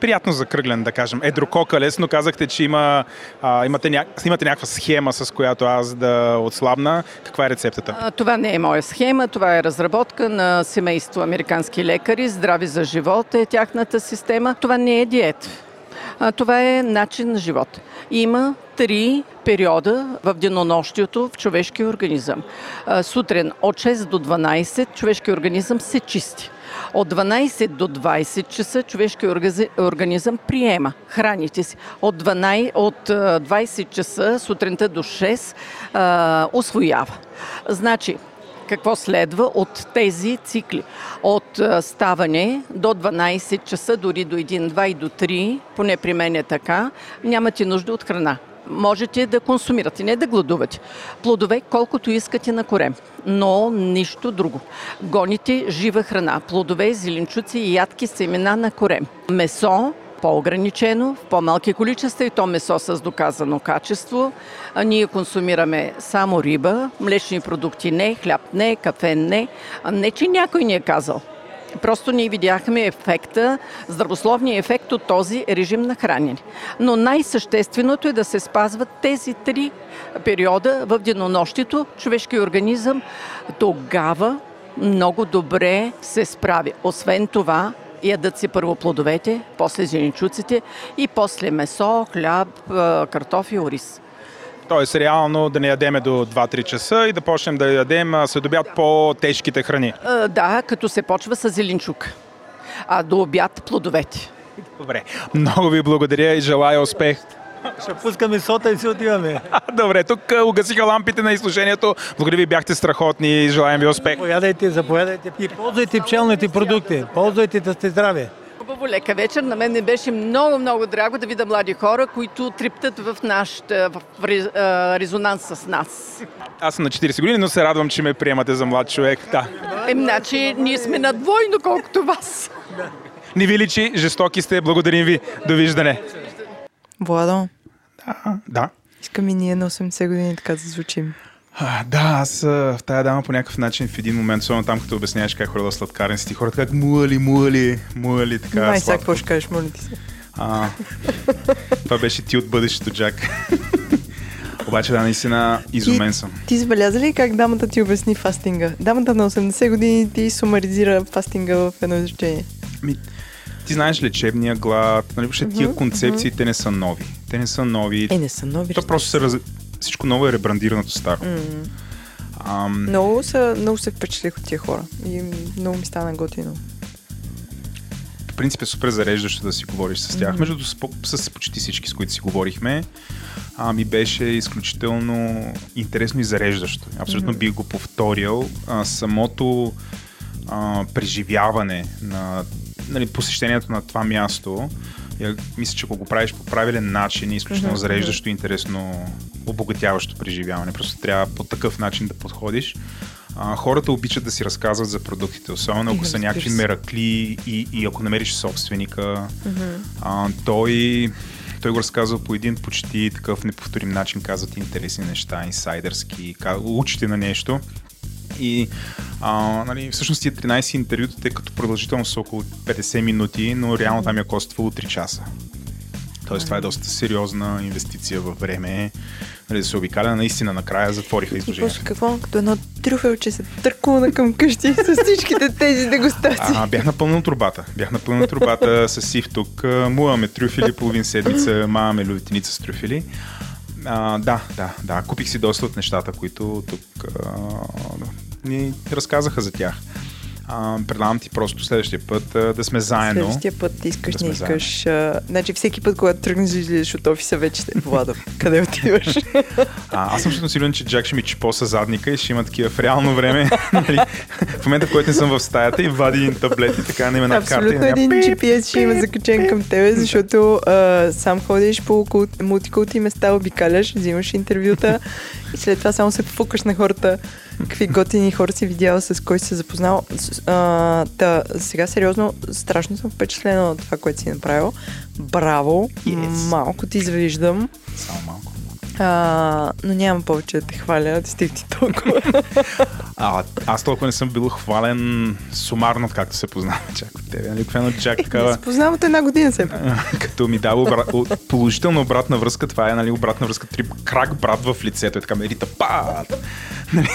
приятно закръглен, да кажем, едрококалес, но казахте, че има, а, имате, ня... имате някаква схема, с която аз да отслабна. Каква е рецептата? А, Това не е моя схема, това е разработка на семейство американски лекари. Здрави за живот е тяхната система. Това не е диета. А, Това е начин на живот. Има три периода в денонощието в човешкия организъм. А, Сутрин от 6 до 12 човешкия организъм се чисти. От 12 до 20 часа човешкият организъм приема храните си. От, 12, от а, 20 часа сутринта до 6 а, освоява. Значи, какво следва от тези цикли? От ставане до 12 часа, дори до 1, 2 и до 3, поне при мен е така, нямате нужда от храна. Можете да консумирате, не да гладувате. Плодове колкото искате на корем, но нищо друго. Гоните жива храна, плодове, зеленчуци и ядки семена на корем. Месо, по-ограничено, в по-малки количества и то месо с доказано качество. А ние консумираме само риба, млечни продукти не, хляб не, кафе не. Не, че някой ни е казал. Просто ние видяхме ефекта, здравословния ефект от този режим на хранене. Но най-същественото е да се спазват тези три периода в денонощието. Човешкият организъм тогава много добре се справи. Освен това, ядат си първо плодовете, после зеленчуците и после месо, хляб, картофи, ориз. Тоест, реално да не ядеме до 2-3 часа и да почнем да ядем а, след обяд по-тежките храни. Да, като се почва с зеленчук. А до обяд плодовете. Добре. Много ви благодаря и желая успех. Ще пускаме сота и си отиваме. Добре, тук угасиха лампите на изслушението. Благодаря ви, бяхте страхотни и желаем ви успех. Заповядайте, заповядайте и ползвайте пчелните продукти. Ползвайте да сте здрави. Хубаво лека вечер. На мен не беше много, много драго да видя млади хора, които триптат в нашата, в резонанс с нас. Аз съм на 40 години, но се радвам, че ме приемате за млад човек. Да. Ем, значи, ние сме на двойно, колкото вас. Не ви личи, жестоки сте. Благодарим ви. Довиждане. Владо, Да, да. искам и ние на 80 години така да звучим. А, да, аз в тая дама по някакъв начин в един момент, особено там, като обясняваш как ходила сладкарниците, хората как муали, муали, муали, така Май сега какво ще кажеш, моля ти се. А, това беше ти от бъдещето, Джак. Обаче да, наистина изумен съм. Ти забеляза ли как дамата ти обясни фастинга? Дамата на 80 години ти сумаризира фастинга в едно изречение. Ми, ти знаеш лечебния глад, нали, въобще тия Мгм, концепции, мгм. те не са нови. Те не са нови. Е, не са нови. То просто се раз... Всичко ново е ребрандираното старо. М. Ам, Много, са, много се впечатлих от тия хора и много ми стана готино. по принцип е супер зареждащо да си говориш с тях. Мгм. Между другото, с, с почти всички, с които си говорихме, а, ми беше изключително интересно и зареждащо. Абсолютно Мгм. бих го повторил. А, самото а, преживяване на нали, посещението на това място, я, мисля, че ако го правиш по правилен начин, е изключително Мгм, зареждащо интересно, обогатяващо преживяване. Просто трябва по такъв начин да подходиш. а, хората обичат да си разказват за продуктите, особено ако са някакви меракли и, и ако намериш собственика. Мгм. А, той, той го разказва по един почти такъв неповторим начин, казва ти интересни неща, инсайдърски, учите на нещо. И а, нали, всъщност тия 13 интервюта, тъй като продължително са около 50 минути, но реално там я коствало 3 часа. Тоест това е доста сериозна инвестиция във време. Нали, да се обикаля, наистина накрая затвориха И изложението. после какво? Като едно трюфелче се търкуна към къщи с всичките тези дегустации. А, бях напълнен от трубата. Бях напълнен от трубата с сив тук. Муваме трюфили половин седмица, маваме люлетеница с трюфили. А, да, да, да. Купих си доста от нещата, които тук а, ни разказаха за тях. А, предлагам ти просто следващия път а, да сме заедно. Следващия път искаш, Да не искаш. А, значи всеки път, когато тръгнеш да излизаш от офиса, вече сте Влада. Къде отиваш? А, аз съм абсолютно сигурен, че Джак ще ми чипоса задника и ще има такива в реално време. нали, в момента, в който не съм в стаята и вади един таблет и така, няма една карта. и Абсолютно един пип, GPS ще има закачен към тебе, защото а, сам ходиш по култ- мултикулти места, обикаляш, взимаш интервюта и след това само се фукаш на хората, какви готини хора си видяла, с кой си се запознал. С- А, та, сега сериозно, страшно съм впечатлена от това, което си направил. Браво! Yes. Малко ти завиждам. Само малко. А, но нямам повече да те хваля, да стиг ти толкова. А, аз толкова не съм бил хвален сумарно, както се познаваме чак от тебе. Нали, обикновено Джак Не такава, се познавам от една година се. като ми дава обра... положителна обратна връзка, това е нали, обратна връзка, трип, крак брат в лицето, е така ме рита, пат! Нали,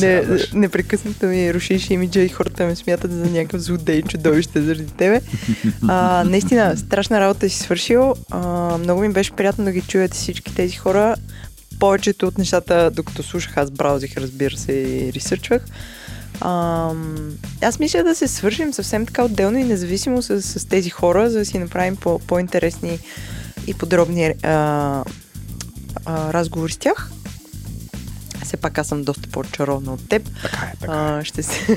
не непрекъснато ми рушиш имиджа и хората ме смятат за някакъв злодей, чудовище заради тебе. А, наистина, страшна работа си свършил. А, много ми беше приятно да ги чуете всички тези хора. Повечето от нещата, докато слушах, аз браузих, разбира се, и ресърчвах. Ам, аз мисля да се свършим съвсем така отделно и независимо с, с тези хора, за да си направим по, по-интересни и подробни а, а, разговори с тях. Все пак аз съм доста по-чаровна от теб. Така е, така а, ще се...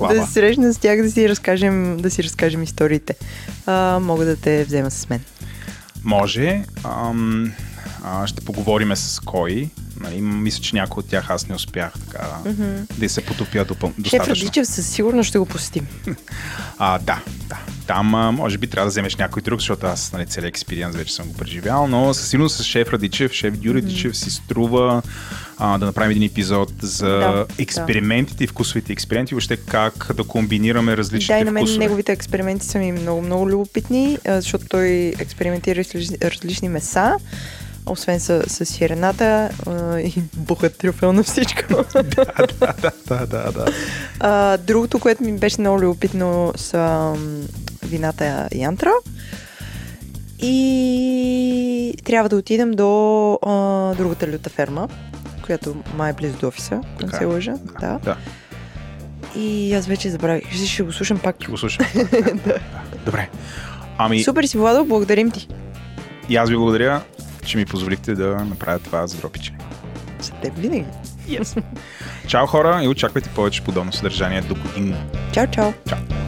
Да се срещна с тях, да си разкажем, да си разкажем историите. А, мога да те взема с мен. Може. Ам, а, ще поговориме с кой. Нали, мисля, че някой от тях аз не успях така Мгм. да се потопя. Шеф достатъчно. Радичев със сигурност ще го посетим. А, да, да. Там а, може би трябва да вземеш някой друг, защото аз нали, целият експириенс вече съм го преживял, но със сигурност с шеф Радичев, шеф Дю Радичев си струва а, да направим един епизод за Да, експериментите и вкусовите експерименти, въобще как да комбинираме различните Да, и на мен вкусове. неговите експерименти са ми много, много любопитни, защото той експериментира с разли- различни меса, освен с, с сирената а, и буха трюфел на всичко. да, да, да, да. А, другото, което ми беше много любопитно са вината Янтра. И трябва да отидем до а, другата люта ферма, която май е близо до офиса, не се е. лъжа. Да. Да. И аз вече забравих. Ще, ще го слушам пак. Ще го слушам. Добре. Ами, Супер си, Владо, благодарим ти. и аз ви благодаря, че ми позволихте да направя това за дропиче. За теб винаги. Yes. Чао хора и очаквайте повече подобно съдържание до година. Чао, чао. Чао.